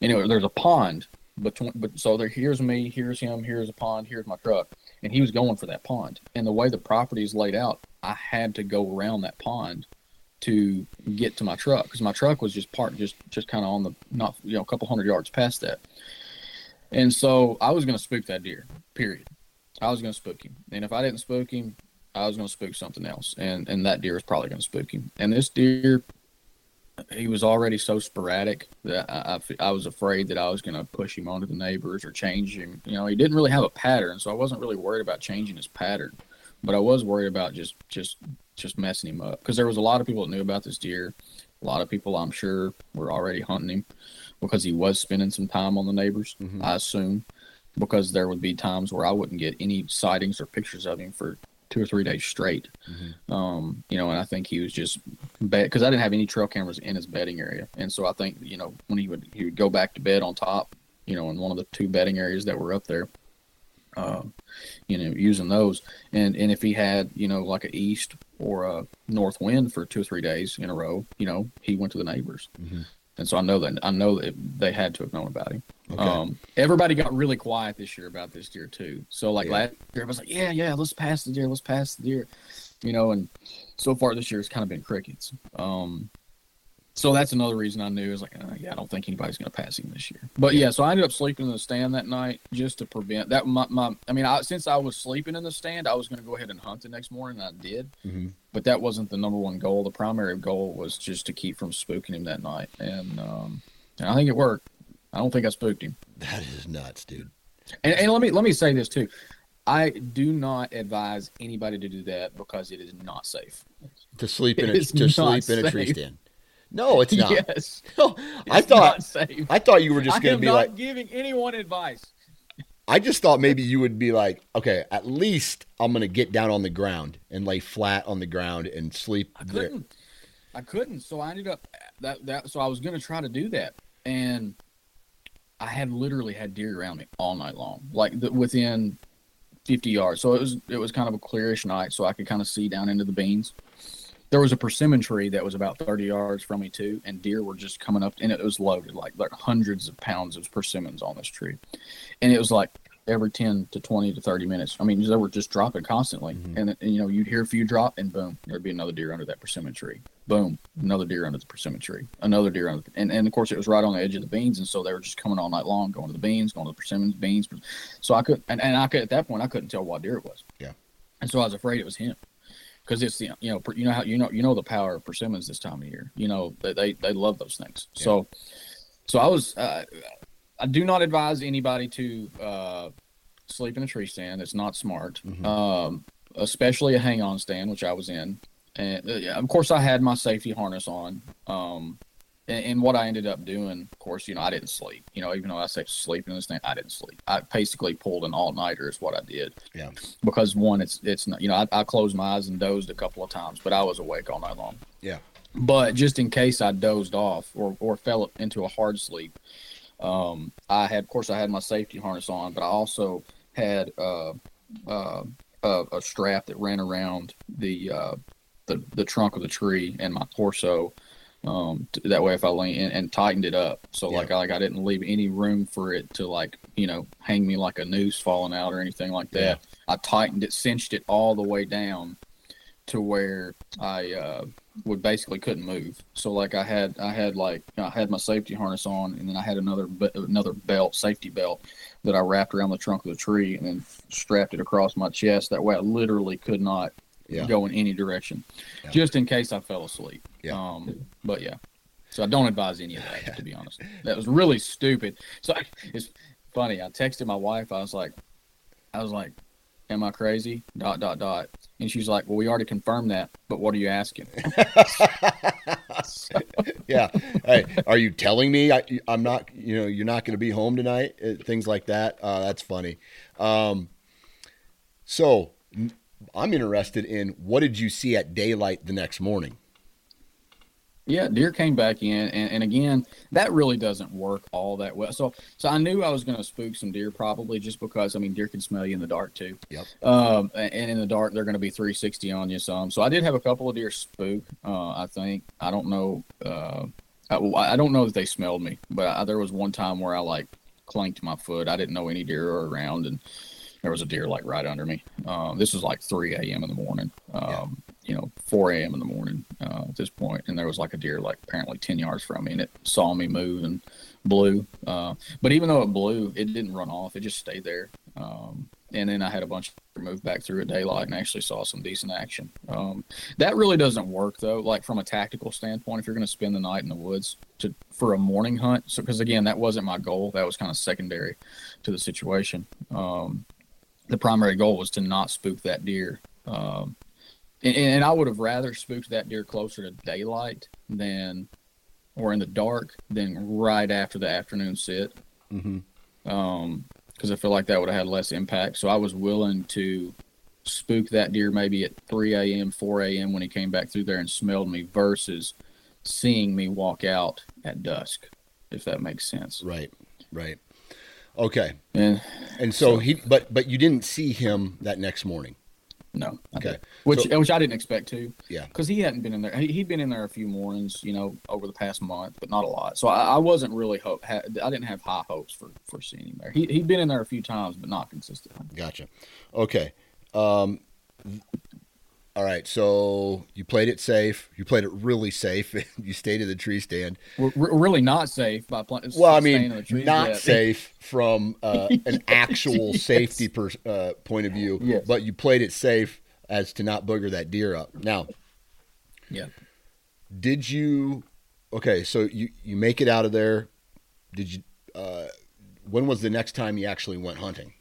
S3: Anyway, there's a pond between. But so there, here's me, here's him, here's a pond, here's my truck, and he was going for that pond. And the way the property is laid out, I had to go around that pond to get to my truck because my truck was just parked just just kind of on the not you know a couple hundred yards past that. And so I was going to spook that deer. Period. I was going to spook him, and if I didn't spook him, I was going to spook something else, and and that deer is probably going to spook him. And this deer, he was already so sporadic that I I was afraid that I was going to push him onto the neighbors or change him. You know, he didn't really have a pattern, so I wasn't really worried about changing his pattern, but I was worried about just just just messing him up because there was a lot of people that knew about this deer. A lot of people, I'm sure, were already hunting him because he was spending some time on the neighbors. I assume because there would be times where I wouldn't get any sightings or pictures of him for two or three days straight. Um, you know, and I think he was just bed because I didn't have any trail cameras in his bedding area, and so I think you know when he would he would go back to bed on top, you know, in one of the two bedding areas that were up there. Uh, you know, using those, and and if he had you know like a east or a north wind for two or three days in a row, you know, he went to the neighbors, and so I know that I know that they had to have known about him.
S1: Okay.
S3: Um, everybody got really quiet this year about this deer too. So like
S1: Yeah.
S3: last year, I was like, yeah, yeah, let's pass the deer, let's pass the deer, you know. And so far this year, it's kind of been crickets. Um, so that's another reason I knew is like, uh, yeah, I don't think anybody's going to pass him this year. But yeah, so I ended up sleeping in the stand that night just to prevent that. My, my I mean, I, since I was sleeping in the stand, I was going to go ahead and hunt the next morning. And I did,
S1: Mm-hmm.
S3: but that wasn't the number one goal. The primary goal was just to keep from spooking him that night, and um, and I think it worked. I don't think I spooked him.
S1: That is nuts, dude.
S3: And, and let me let me say this too. I do not advise anybody to do that because it is not safe.
S1: To sleep in a, to sleep in a tree stand. No, it's not.
S3: Yes,
S1: No, I thought. I thought you were just going to be
S3: not
S1: like
S3: giving anyone advice.
S1: I just thought maybe you would be like, okay, at least I'm going to get down on the ground and lay flat on the ground and sleep
S3: I couldn't. I couldn't. So I ended up that that. So I was gonna try to do that, and I had literally had deer around me all night long, like the, within 50 yards. So it was it was kind of a clearish night, so I could kind of see down into the beans. There was a persimmon tree that was about 30 yards from me too, and deer were just coming up, and it was loaded like like hundreds of pounds of persimmons on this tree, and it was like every 10 to 20 to 30 minutes. I mean, they were just dropping constantly, mm-hmm. and, and you know you'd hear a few drop, and boom, there'd be another deer under that persimmon tree. Boom, another deer under the persimmon tree, another deer under, the, and and of course it was right on the edge of the beans, and so they were just coming all night long, going to the beans, going to the persimmons, beans. So I could, and, and I could at that point I couldn't tell what deer it was.
S1: Yeah.
S3: And so I was afraid it was him, because it's the you know you know how you know you know the power of persimmons this time of year. You know they they, they love those things. So, so I was uh, I do not advise anybody to uh, sleep in a tree stand. It's not smart, um, especially a hang on stand, which I was in. And uh, yeah, of course, I had my safety harness on. Um, and, and what I ended up doing, of course, you know, I didn't sleep. You know, even though I say sleep in the stand, I didn't sleep. I basically pulled an all nighter, is what I did
S1: Yeah.
S3: because one, it's it's not you know I, I closed my eyes and dozed a couple of times, but I was awake all night long.
S1: Yeah.
S3: But just in case I dozed off or or fell into a hard sleep, um, I had of course I had my safety harness on, but I also had uh, uh, a, a strap that ran around the uh, the the trunk of the tree and my torso. Um, t- that way, if I lean and, and tightened it up, so
S1: Yeah.
S3: like I, like I didn't leave any room for it to like you know hang me like a noose falling out or anything like that. I tightened it, cinched it all the way down to where I uh, would basically couldn't move. So like I had I had like I had my safety harness on, and then I had another another belt, safety belt, that I wrapped around the trunk of the tree, and then strapped it across my chest. That way, I literally could not
S1: Yeah.
S3: go in any direction,
S1: Yeah.
S3: just in case I fell asleep.
S1: Yeah.
S3: Um, but yeah, so I don't advise any of that to be honest. That was really stupid. So I, it's funny. I texted my wife. I was like, I was like, "Am I crazy?" Dot dot dot. And she's like, "Well, we already confirmed that, but what are you asking?"
S1: Yeah. hey, are you telling me I, I'm not, you know, you're not going to be home tonight? Uh, Things like that. Uh, that's funny. Um, so I'm interested in what did you see at daylight the next morning?
S3: Yeah, deer came back in, and, and again, that really doesn't work all that well. So, so I knew I was going to spook some deer probably just because I mean deer can smell you in the dark too.
S1: Yep.
S3: Um, and in the dark they're going to be 360 on you some. So I did have a couple of deer spook. Uh, I think I don't know. Uh, I, I don't know that they smelled me, but I, there was one time where I like clanked my foot. I didn't know any deer were around, and there was a deer like right under me. Um, this was like 3 a.m. in the morning. Um, You know, 4 a.m. in the morning uh, at this point, and there was like a deer like apparently 10 yards from me, and it saw me move and blew. Uh, but even though it blew, it didn't run off. It just stayed there. Um, and then I had a bunch of move back through at daylight and actually saw some decent action. Um, that really doesn't work though. Like from a tactical standpoint, if you're going to spend the night in the woods to for a morning hunt, so because again that wasn't my goal. That was kind of secondary to the situation. Um, the primary goal was to not spook that deer. Um, and, and I would have rather spooked that deer closer to daylight than, or in the dark, than right after the afternoon sit.
S1: Mm-hmm.
S3: Um, because I feel like that would have had less impact. So I was willing to spook that deer maybe at 3 a.m., 4 a.m. when he came back through there and smelled me versus seeing me walk out at dusk, if that makes sense.
S1: Right. Right. Okay.
S3: And
S1: And so, he, but, but you didn't see him that next morning.
S3: No.
S1: Okay.
S3: Which
S1: So-
S3: which I didn't expect to.
S1: Yeah.
S3: Because he hadn't been in there. He, he'd been in there a few mornings, you know, over the past month, but not a lot. So I, I wasn't really hope. Ha, I didn't have high hopes for for seeing him there. He he'd been in there a few times, but not consistently.
S1: Gotcha. Okay. Um, All right, so you played it safe. You played it really safe. you stayed in the tree stand.
S3: We're, we're really not safe by playing.
S1: Well, I mean, not yet. safe from uh, an actual yes. safety per, uh, point of view. Yes. But you played it safe as to not booger that deer up. Now,
S3: yeah.
S1: Did you? Okay, so you you make it out of there. Did you? Uh, when was the next time you actually went hunting?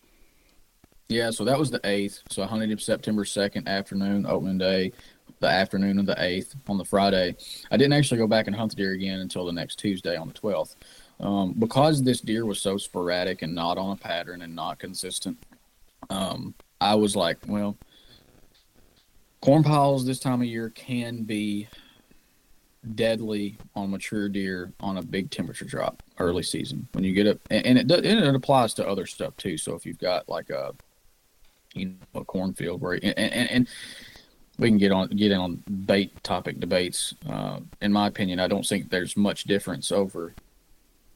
S3: Yeah, so that was the eighth. So I hunted him September second afternoon, opening day, the afternoon of the eighth on the Friday. I didn't actually go back and hunt the deer again until the next Tuesday on the twelfth, um, because this deer was so sporadic and not on a pattern and not consistent. Um, I was like, well, corn piles this time of year can be deadly on mature deer on a big temperature drop early season when you get it and it, and it applies to other stuff too so if you've got like a you know, a cornfield where and, and, and we can get on get in on bait topic debates. Uh, in my opinion, I don't think there's much difference over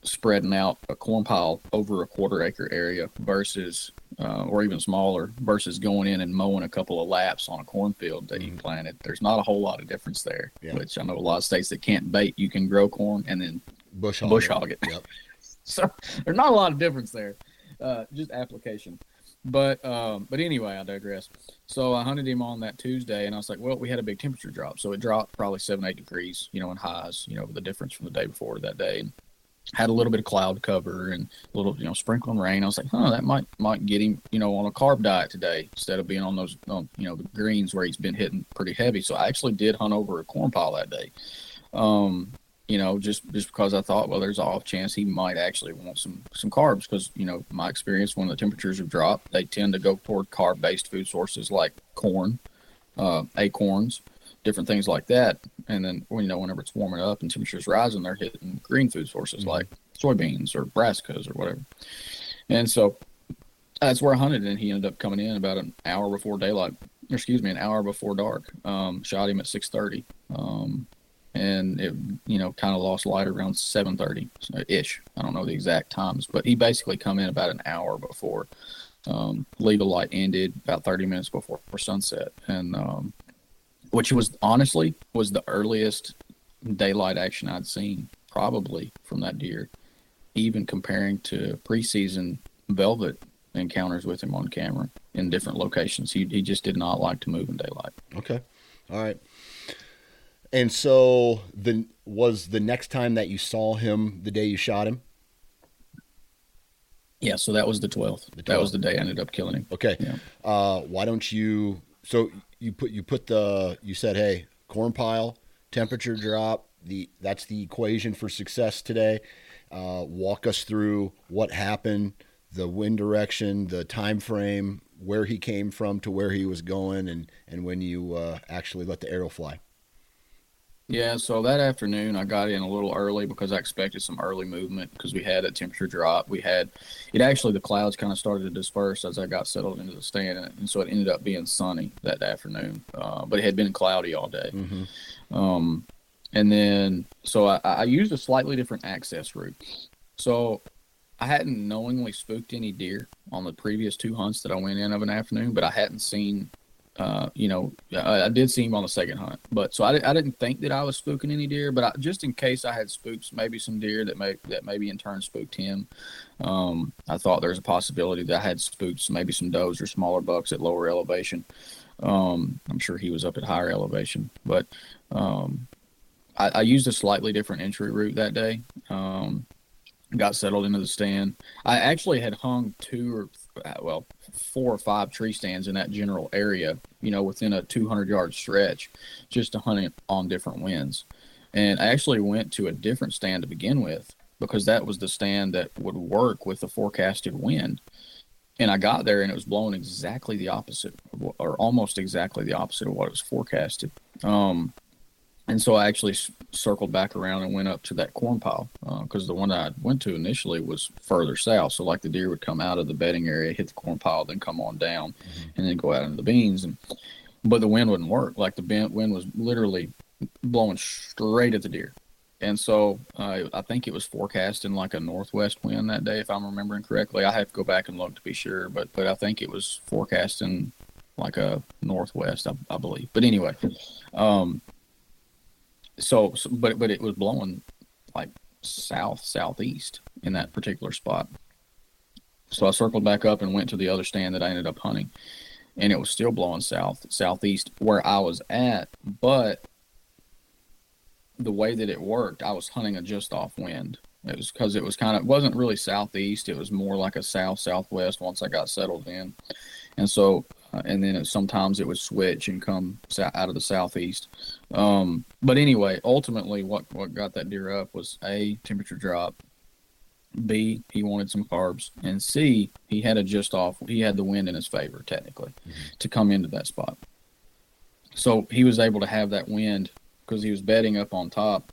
S3: spreading out a corn pile over a quarter acre area versus uh, or even smaller versus going in and mowing a couple of laps on a cornfield that you mm-hmm. planted. There's not a whole lot of difference there. Yeah. Which I know a lot of states that can't bait, you can grow corn and then
S1: bush hog,
S3: bush hog it. Yep. so there's not a lot of difference there. Uh, just application. But um, but anyway, I digress. So I hunted him on that Tuesday, and I was like, well, we had a big temperature drop, so it dropped probably seven eight degrees, you know, in highs, you know, the difference from the day before that day. And had a little bit of cloud cover and a little, you know, sprinkling rain. I was like, huh, that might might get him, you know, on a carb diet today instead of being on those, um, you know, the greens where he's been hitting pretty heavy. So I actually did hunt over a corn pile that day. Um, you know, just just because I thought, well, there's an off chance he might actually want some some carbs because you know my experience when the temperatures have dropped, they tend to go toward carb based food sources like corn, uh, acorns, different things like that. And then you know whenever it's warming up and temperatures rising, they're hitting green food sources mm-hmm. like soybeans or brassicas or whatever. And so that's where I hunted, and he ended up coming in about an hour before daylight. Excuse me, an hour before dark. Um, shot him at six thirty. Um, and it you know kind of lost light around 7:30 ish. I don't know the exact times, but he basically come in about an hour before um, legal light ended, about 30 minutes before sunset, and um, which was honestly was the earliest daylight action I'd seen probably from that deer, even comparing to preseason velvet encounters with him on camera in different locations. He he just did not like to move in daylight.
S1: Okay, all right. And so the was the next time that you saw him the day you shot him?
S3: Yeah, so that was the 12th. The 12th. That was the day I ended up killing him.
S1: Okay. Yeah. Uh, why don't you so you put you put the you said, "Hey, corn pile, temperature drop, the that's the equation for success today." Uh, walk us through what happened, the wind direction, the time frame, where he came from to where he was going and and when you uh, actually let the arrow fly.
S3: Yeah, so that afternoon I got in a little early because I expected some early movement because we had a temperature drop. We had it actually the clouds kind of started to disperse as I got settled into the stand, and, so it ended up being sunny that afternoon. Uh, but it had been cloudy all day. Mm-hmm. Um, and then so I, I used a slightly different access route. So I hadn't knowingly spooked any deer on the previous two hunts that I went in of an afternoon, but I hadn't seen uh, you know, I, I, did see him on the second hunt, but so I, I didn't think that I was spooking any deer, but I, just in case I had spooks, maybe some deer that may that maybe in turn spooked him, um, I thought there's a possibility that I had spooked maybe some does or smaller bucks at lower elevation. Um, I'm sure he was up at higher elevation, but um, I, I, used a slightly different entry route that day. Um, got settled into the stand. I actually had hung two or well four or five tree stands in that general area, you know, within a 200 yard stretch, just to hunt on different winds. And I actually went to a different stand to begin with because that was the stand that would work with the forecasted wind. And I got there and it was blowing exactly the opposite, or almost exactly the opposite of what it was forecasted. Um, and so I actually circled back around and went up to that corn pile because uh, the one I went to initially was further south. So like the deer would come out of the bedding area, hit the corn pile, then come on down, mm-hmm. and then go out into the beans. And but the wind wouldn't work. Like the wind was literally blowing straight at the deer. And so uh, I think it was forecasting like a northwest wind that day, if I'm remembering correctly. I have to go back and look to be sure, but but I think it was forecasting like a northwest, I, I believe. But anyway, um, so, so but but it was blowing like south southeast in that particular spot. So I circled back up and went to the other stand that I ended up hunting, and it was still blowing south southeast where I was at. But the way that it worked, I was hunting a just off wind. It was because it was kind of wasn't really southeast. It was more like a south southwest once I got settled in, and so uh, and then it, sometimes it would switch and come out of the southeast. Um, but anyway, ultimately, what what got that deer up was a temperature drop. B, he wanted some carbs, and C, he had a just off. He had the wind in his favor, technically, mm-hmm. to come into that spot. So he was able to have that wind because he was bedding up on top.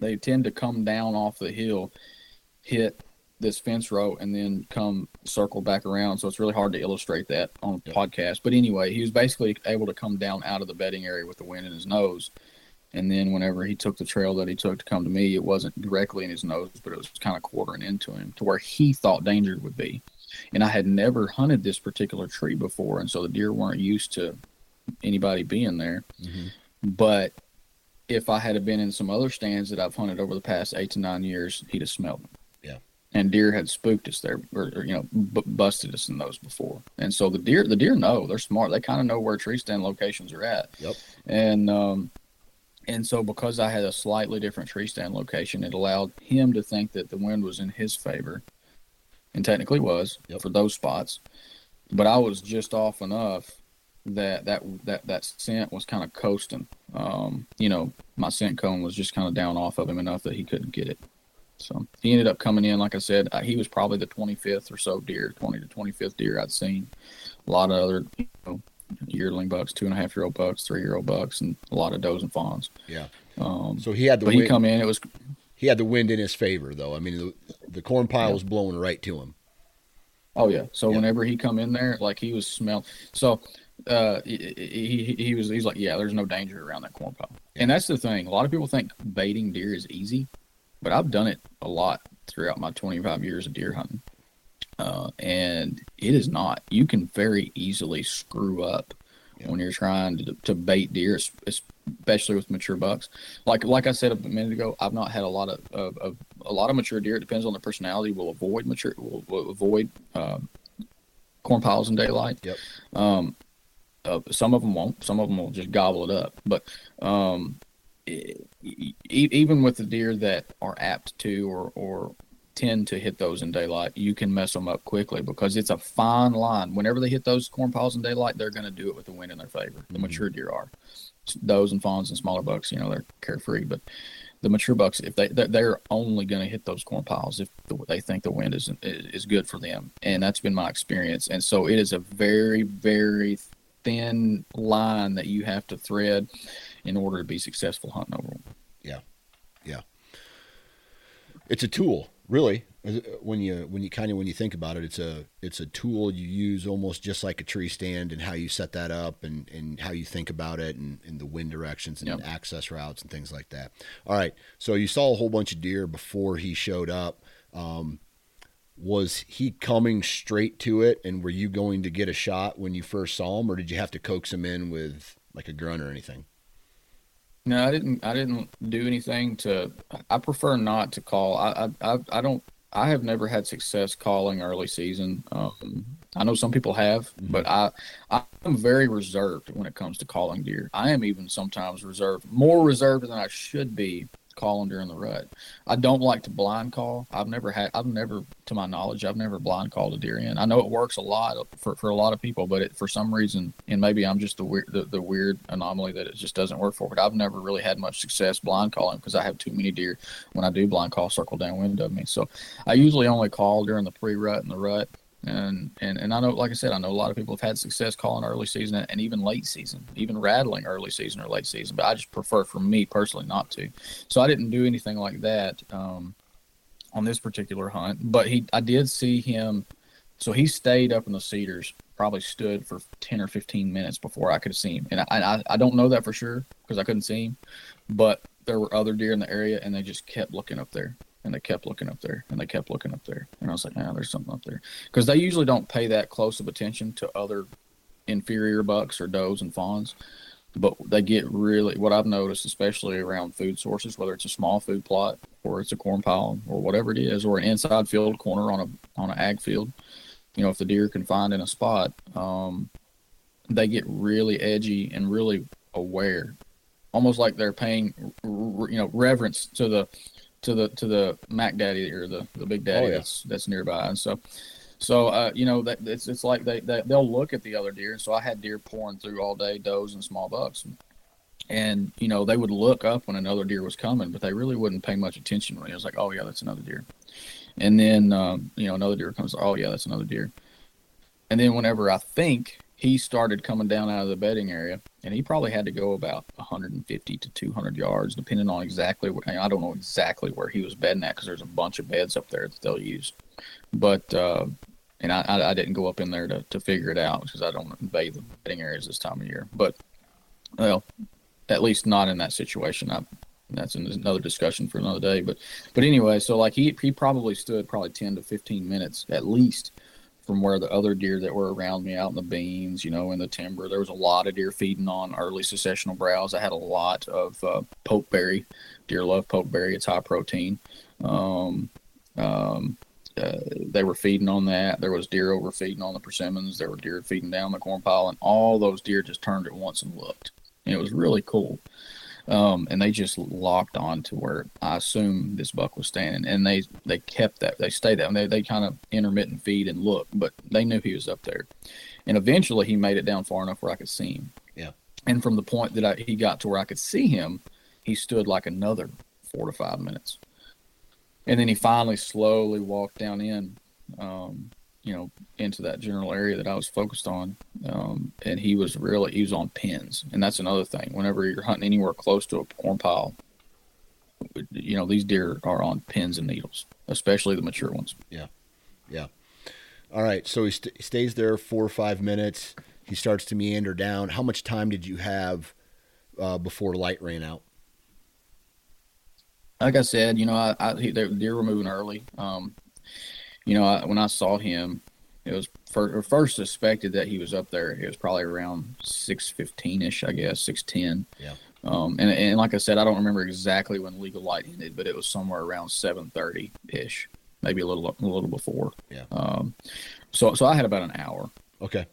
S3: They tend to come down off the hill, hit this fence row, and then come circle back around. So it's really hard to illustrate that on a podcast. But anyway, he was basically able to come down out of the bedding area with the wind in his nose. And then whenever he took the trail that he took to come to me, it wasn't directly in his nose, but it was kind of quartering into him to where he thought danger would be. And I had never hunted this particular tree before, and so the deer weren't used to anybody being there. Mm-hmm. But if I had been in some other stands that I've hunted over the past eight to nine years, he'd have smelled them. And deer had spooked us there, or, or you know, b- busted us in those before. And so the deer, the deer know they're smart. They kind of know where tree stand locations are at.
S1: Yep.
S3: And um, and so because I had a slightly different tree stand location, it allowed him to think that the wind was in his favor, and technically was yep. for those spots. But I was just off enough that that that that scent was kind of coasting. Um, you know, my scent cone was just kind of down off of him enough that he couldn't get it. So he ended up coming in. Like I said, uh, he was probably the 25th or so deer, 20 to 25th deer I'd seen. A lot of other, you know, yearling bucks, two and a half year old bucks, three year old bucks, and a lot of does and fawns.
S1: Yeah.
S3: Um,
S1: so he had the
S3: but
S1: wind,
S3: he come in. It was
S1: he had the wind in his favor, though. I mean, the, the corn pile yeah. was blowing right to him.
S3: Oh yeah. So yeah. whenever he come in there, like he was smell. So uh, he, he, he was he's like, yeah, there's no danger around that corn pile. And that's the thing. A lot of people think baiting deer is easy, but I've done it a lot throughout my 25 years of deer hunting. Uh, and it is not. You can very easily screw up yeah. when you're trying to, to bait deer, especially with mature bucks. Like like I said a minute ago, I've not had a lot of, of, of a lot of mature deer. It depends on the personality. Will avoid mature. Will, will avoid um, corn piles in daylight.
S1: Yep.
S3: Um, uh, some of them won't. Some of them will just gobble it up. But um, it, even with the deer that are apt to or, or tend to hit those in daylight, you can mess them up quickly because it's a fine line. Whenever they hit those corn piles in daylight, they're going to do it with the wind in their favor. The mm-hmm. mature deer are. Those and fawns and smaller bucks, you know, they're carefree. But the mature bucks, if they they're only going to hit those corn piles if they think the wind is is good for them, and that's been my experience. And so it is a very very thin line that you have to thread in order to be successful hunting over them.
S1: Yeah, yeah. It's a tool, really. When you when you kind of when you think about it, it's a it's a tool you use almost just like a tree stand and how you set that up and, and how you think about it and, and the wind directions and yep. access routes and things like that. All right, so you saw a whole bunch of deer before he showed up. Um, was he coming straight to it and were you going to get a shot when you first saw him or did you have to coax him in with like a grunt or anything
S3: no i didn't i didn't do anything to i prefer not to call. I i i don't i have never had success calling early season. Um, i know some people have mm-hmm. but i i'm very reserved when it comes to calling deer. I am even sometimes reserved more reserved than i should be calling during the rut. I don't like to blind call. I've never had, I've never, to my knowledge, I've never blind called a deer in. I know it works a lot for, for a lot of people, but it, for some reason, and maybe I'm just the weird, the, the weird anomaly that it just doesn't work for. But I've never really had much success blind calling because I have too many deer when I do blind call circle downwind of me. So I usually only call during the pre rut and the rut. And, and and I know, like I said, I know a lot of people have had success calling early season and even late season, even rattling early season or late season. But I just prefer, for me personally, not to. So I didn't do anything like that um, on this particular hunt. But he, I did see him. So he stayed up in the cedars, probably stood for ten or fifteen minutes before I could see him. And I, I, I don't know that for sure because I couldn't see him. But there were other deer in the area, and they just kept looking up there and they kept looking up there and they kept looking up there. And i was like yeah there's something up there. Because they usually don't pay that close of attention to other inferior bucks or does and fawns, but they get really what I've noticed, especially around food sources, whether it's a small food plot or it's a corn pile or whatever it is, or an inside field corner on a on an ag field. You know, if the deer can find in a spot, um, they get really edgy and really aware, almost like they're paying, you know, reverence to the to the to the Mac Daddy or the the Big Daddy oh, yeah. that's that's nearby, and so. So uh, you know that it's it's like they, they they'll look at the other deer, and so I had deer pouring through all day, does and small bucks, and you know they would look up when another deer was coming, but they really wouldn't pay much attention when it was like, oh yeah, that's another deer, and then um, you know another deer comes, oh yeah, that's another deer, and then whenever I think he started coming down out of the bedding area, and he probably had to go about 150 to 200 yards, depending on exactly. Where, I don't know exactly where he was bedding at because there's a bunch of beds up there that they'll use, but uh, and I, I didn't go up in there to, to figure it out because I don't invade the bedding areas this time of year. But well, at least not in that situation. I, that's another discussion for another day. But but anyway, so like he he probably stood probably 10 to 15 minutes at least from where the other deer that were around me out in the beans, you know, in the timber. There was a lot of deer feeding on early successional browse. I had a lot of uh, pokeberry. Deer love pokeberry. It's high protein. Um, um, uh, they were feeding on that. There was deer over feeding on the persimmons. There were deer feeding down the corn pile, and all those deer just turned at once and looked. And it was really cool. Um, and they just locked on to where I assume this buck was standing, and they they kept that. They stayed there. And they they kind of intermittent feed and look, but they knew he was up there. And eventually, he made it down far enough where I could see him.
S1: Yeah.
S3: And from the point that I, he got to where I could see him, he stood like another four to five minutes, and then he finally slowly walked down in. Um, you know, into that general area that I was focused on. Um, and he was really, he was on pins. And that's another thing. Whenever you're hunting anywhere close to a corn pile, you know, these deer are on pins and needles, especially the mature ones.
S1: Yeah. Yeah. All right. So he, st- stays there four or five minutes. He starts to meander down. How much time did you have uh, before light ran out?
S3: Like I said, you know, I, I he, the deer were moving early. Um, you know, I, when I saw him, it was first suspected that he was up there. It was probably around six fifteen ish, I guess, six ten.
S1: Yeah.
S3: Um, and and like I said, I don't remember exactly when legal light ended, but it was somewhere around seven thirty ish, maybe a little a little before.
S1: Yeah.
S3: Um, so so I had about an hour.
S1: Okay.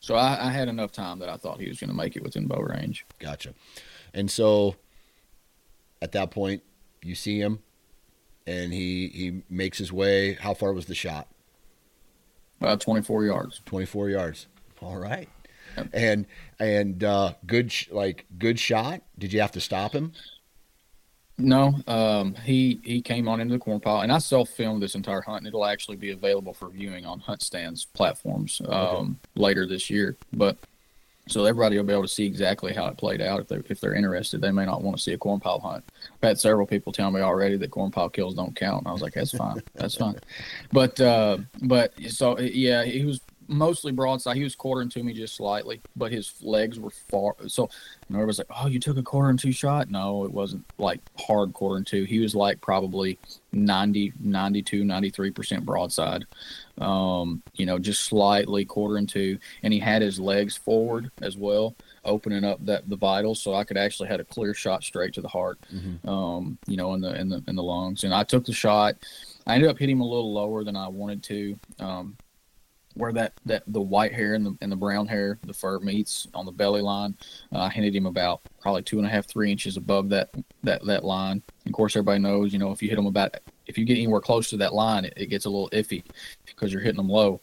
S3: So I, I had enough time that I thought he was going to make it within bow range.
S1: Gotcha. And so, at that point, you see him and he he makes his way. How far was the shot?
S3: About 24 yards.
S1: 24 yards. All right. Yep. And and uh, good sh- like good shot. Did you have to stop him?
S3: No, um, he he came on into the corn pile, and I self filmed this entire hunt, and it'll actually be available for viewing on HuntStand's platforms um, okay. later this year. But so everybody will be able to see exactly how it played out if they if they're interested. They may not want to see a corn pile hunt. I've had several people tell me already that corn pile kills don't count. And I was like, that's fine, that's fine. But uh, but so yeah, he was mostly broadside. He was quartering to me just slightly, but his legs were far. So and was like, "Oh, you took a quartering to shot?" No, it wasn't like hard quartering to. He was like probably 90, 92, 93 percent broadside. Um, you know, just slightly quartering to, and he had his legs forward as well, opening up that the vitals, so I could actually had a clear shot straight to the heart. Mm-hmm. Um, you know, in the in the in the lungs, and I took the shot. I ended up hitting him a little lower than I wanted to. Um, where that, that the white hair and the, and the brown hair, the fur meets on the belly line. Uh, I hinted him about probably two and a half, three inches above that that that line. Of course, everybody knows, you know, if you hit them about, if you get anywhere close to that line, it, it gets a little iffy because you're hitting them low.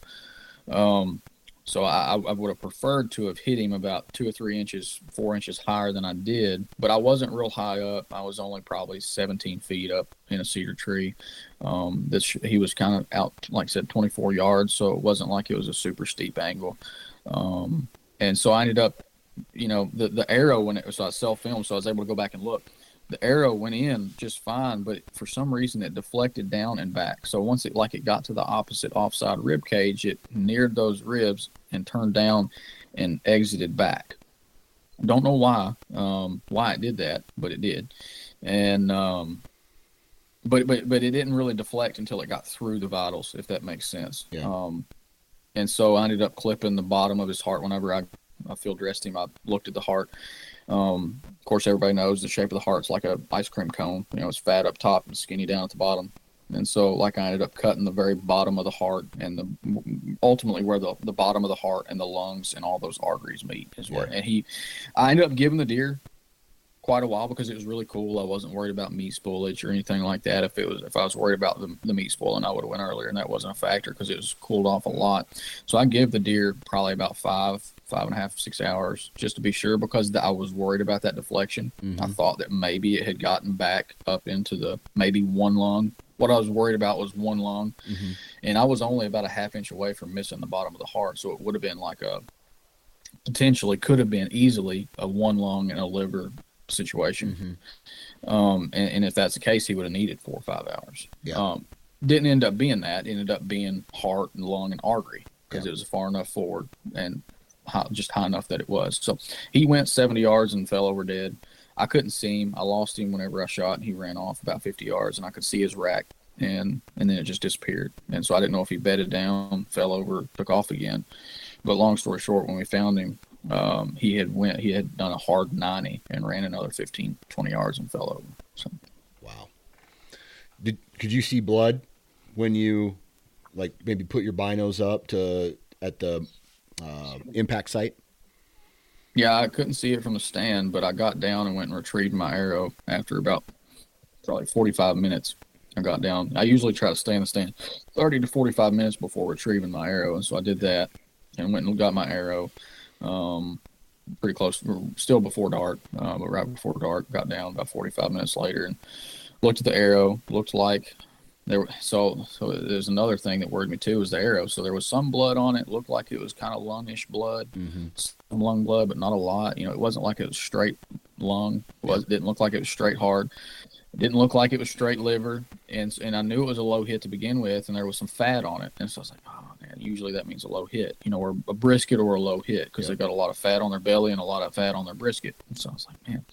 S3: Um, so I, I would have preferred to have hit him about two or three inches, four inches higher than I did, but I wasn't real high up. I was only probably 17 feet up in a cedar tree. Um, this he was kind of out, like I said, 24 yards, so it wasn't like it was a super steep angle. Um, and so I ended up, you know, the the arrow when it was so I self filmed, so I was able to go back and look the arrow went in just fine, but for some reason it deflected down and back. So once it like it got to the opposite offside rib cage, it neared those ribs and turned down and exited back. Don't know why, um, why it did that, but it did. And um, but but but it didn't really deflect until it got through the vitals, if that makes sense.
S1: Yeah.
S3: Um, and so I ended up clipping the bottom of his heart whenever I, I field dressed him. I looked at the heart. Um, of course, everybody knows the shape of the heart's like a ice cream cone. You know, it's fat up top and skinny down at the bottom. And so, like, I ended up cutting the very bottom of the heart and the ultimately where the, the bottom of the heart and the lungs and all those arteries meet is where.
S1: Yeah.
S3: And he, I ended up giving the deer quite a while because it was really cool. I wasn't worried about meat spoilage or anything like that. If it was, if I was worried about the, the meat spoiling, I would have went earlier, and that wasn't a factor because it was cooled off a lot. So I give the deer probably about five, five and a half, six hours just to be sure because I was worried about that deflection. I mm-hmm. thought that maybe it had gotten back up into the maybe one lung. What I was worried about was one lung, and I was only about a half inch away from missing the bottom of the heart, so it would have been like a potentially could have been easily a one lung and a liver situation. Um, and, and if that's the case, he would have needed four or five hours.
S1: Yeah.
S3: Um, didn't end up being that. It ended up being heart and lung and artery because it was far enough forward and high, just high enough that it was. So he went 70 yards and fell over dead. I couldn't see him. I lost him whenever I shot, and he ran off about 50 yards, and I could see his rack, and and then it just disappeared. And so I didn't know if he bedded down, fell over, took off again. But long story short, when we found him, um, he had went he had done a hard 90 and ran another 15, 20 yards and fell over. So
S1: Wow. Did could you see blood when you like maybe put your binos up to at the uh, impact site?
S3: Yeah, I couldn't see it from the stand, but I got down and went and retrieved my arrow after about probably 45 minutes. I got down. I usually try to stay in the stand 30 to 45 minutes before retrieving my arrow, and so I did that and went and got my arrow. Um, pretty close, still before dark, uh, but right before dark, got down about 45 minutes later and looked at the arrow. Looked like there. So, so there's another thing that worried me too was the arrow. So there was some blood on it. Looked like it was kind of lungish blood, mm-hmm. some lung blood, but not a lot. You know, it wasn't like it was straight lung. It was didn't look like it was straight hard. It didn't look like it was straight liver, and and I knew it was a low hit to begin with, and there was some fat on it, and so I was like, oh man, usually that means a low hit, you know, or a brisket or a low hit because they got a lot of fat on their belly and a lot of fat on their brisket. And so I was like, man.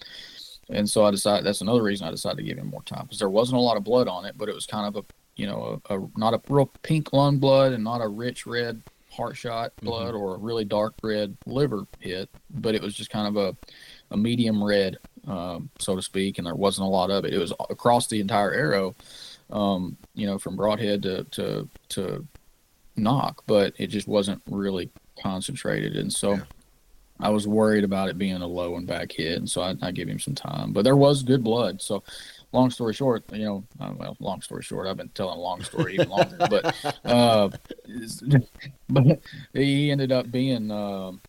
S3: And so I decided that's another reason I decided to give him more time because there wasn't a lot of blood on it, but it was kind of a you know a, a not a real pink lung blood and not a rich red heart shot blood or a really dark red liver hit, but it was just kind of a a medium red, um, so to speak, and there wasn't a lot of it. It was across the entire arrow, um, you know, from broadhead to to to nock, but it just wasn't really concentrated, and so.
S1: Yeah.
S3: I was worried about it being a low and back hit, and so I, I gave him some time. But there was good blood. So, long story short, you know, uh, well, long story short, I've been telling a long story even longer. but, uh, but he ended up being um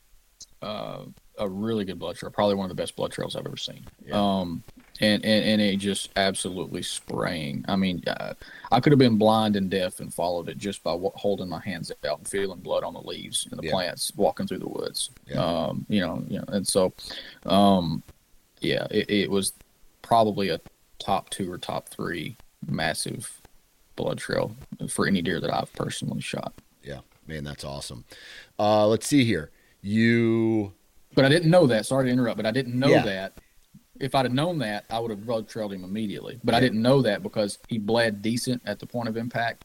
S3: uh, a really good blood trail, probably one of the best blood trails I've ever seen. Um, and, and and it just absolutely spraying. I mean, uh, I could have been blind and deaf and followed it just by w- holding my hands out and feeling blood on the leaves and the
S1: Yeah.
S3: plants, walking through the woods.
S1: Yeah.
S3: Um, you know, you know, and so, um, yeah, it, it was probably a top two or top three massive blood trail for any deer that I've personally shot.
S1: Yeah, man, that's awesome. Uh, let's see here. You
S3: But I didn't know that. Sorry to interrupt, but I didn't know
S1: Yeah.
S3: that. If I'd have known that, I would have blood trailed him immediately. But I didn't know that because he bled decent at the point of impact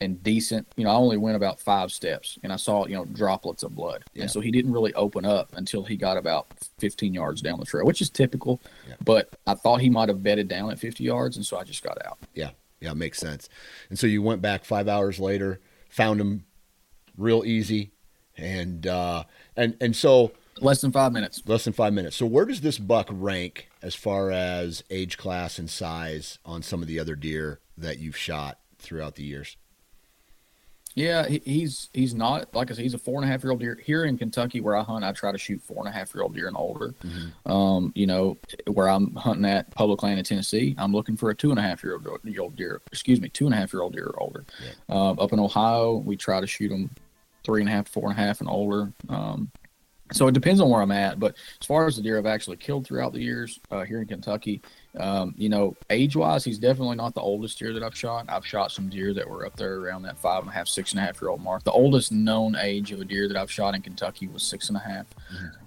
S3: and decent. You know, I only went about five steps and I saw, you know, droplets of blood.
S1: Yeah.
S3: And so he didn't really open up until he got about 15 yards down the trail, which is typical.
S1: Yeah.
S3: But I thought he might have bedded down at 50 yards. And so I just got out.
S1: Yeah, yeah, it makes sense. And so you went back five hours later, found him real easy, and uh, and and so
S3: Less than five minutes.
S1: less than five minutes. So where does this buck rank as far as age class and size on some of the other deer that you've shot throughout the years?
S3: Yeah, he, he's he's not like I said. He's a four and a half year old deer here in Kentucky where I hunt. I try to shoot four and a half year old deer and older. Um, you know, where I'm hunting at public land in Tennessee, I'm looking for a two and a half year old deer. Excuse me, two and a half year old deer or older. Um, up in Ohio, we try to shoot them three and a half, four and a half, and older. Um, so it depends on where I'm at. But as far as the deer I've actually killed throughout the years uh, here in Kentucky, um, you know, age wise, he's definitely not the oldest deer that I've shot. I've shot some deer that were up there around that five and a half, six and a half year old mark. The oldest known age of a deer that I've shot in Kentucky was six and a half.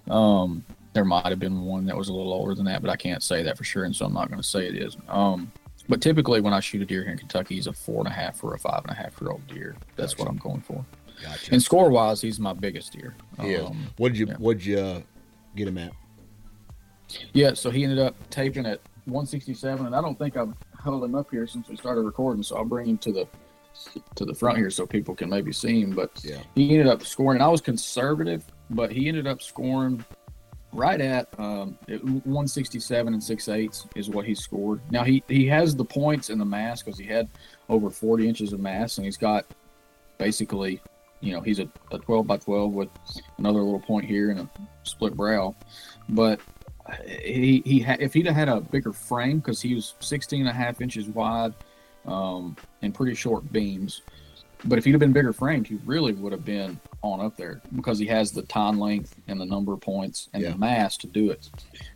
S3: Um, there might have been one that was a little older than that, but I can't say that for sure, and so I'm not going to say it is. Um, but typically, when I shoot a deer here in Kentucky, he's a four and a half or a five and a half year old deer. That's what I'm going for.
S1: Gotcha.
S3: And score wise, he's my biggest deer.
S1: He is.
S3: Um,
S1: What did you
S3: yeah.
S1: what did you uh, get him at?
S3: Yeah, so he ended up taping at 167, and I don't think I've held him up here since we started recording. So I'll bring him to the to the front here so people can maybe see him. But
S1: Yeah.
S3: he ended up scoring, and I was conservative, but he ended up scoring right at um, 167 and six eighths is what he scored. Now he he has the points and the mass because he had over 40 inches of mass, and he's got basically, you know, he's a, a 12 by 12 with another little point here and a split brow, but he he ha- if he'd have had a bigger frame because he was 16 and a half inches wide um, and pretty short beams but if he'd have been bigger framed he really would have been on up there because he has the tine length and the number of points and
S1: Yeah.
S3: the mass to do it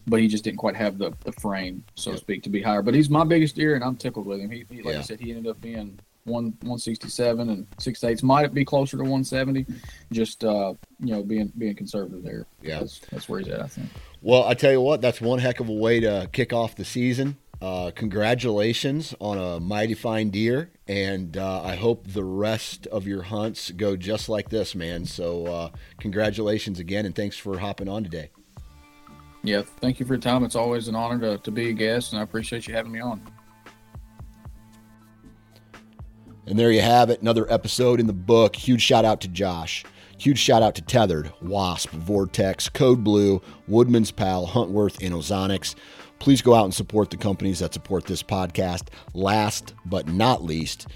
S3: but he just didn't quite have the, the frame so
S1: Yeah.
S3: to speak to be higher but he's my biggest deer and i'm tickled with him he, he like
S1: Yeah.
S3: i said he ended up being one 167 and six eighths might be closer to 170 just uh you know being being conservative there
S1: Yeah.
S3: that's, that's where he's at i think
S1: Well, I tell you what, that's one heck of a way to kick off the season. Uh, congratulations on a mighty fine deer, and uh, I hope the rest of your hunts go just like this, man. So, uh, congratulations again, and thanks for hopping on today.
S3: Yeah, thank you for your time. It's always an honor to, to be a guest, and I appreciate you having me on.
S1: And there you have it, another episode in the book. Huge shout out to Josh. Huge shout out to Tethered, Wasp, Vortex, Code Blue, Woodman's Pal, Huntworth, and Ozonics. Please go out and support the companies that support this podcast. Last but not least,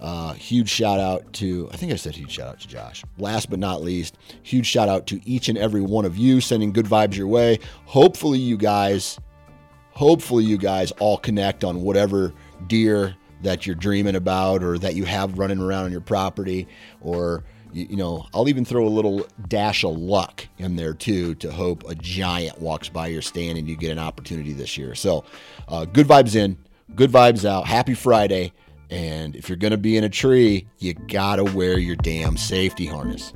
S1: uh, huge shout out to, I think I said huge shout out to Josh. Last but not least, huge shout out to each and every one of you sending good vibes your way. Hopefully, you guys hopefully you guys all connect on whatever deer that you're dreaming about or that you have running around on your property or you, know i'll even throw a little dash of luck in there too to hope a giant walks by your stand and you get an opportunity this year. So uh, good vibes in good vibes out. Happy friday. And if you're going to be in a tree you gotta wear your damn safety harness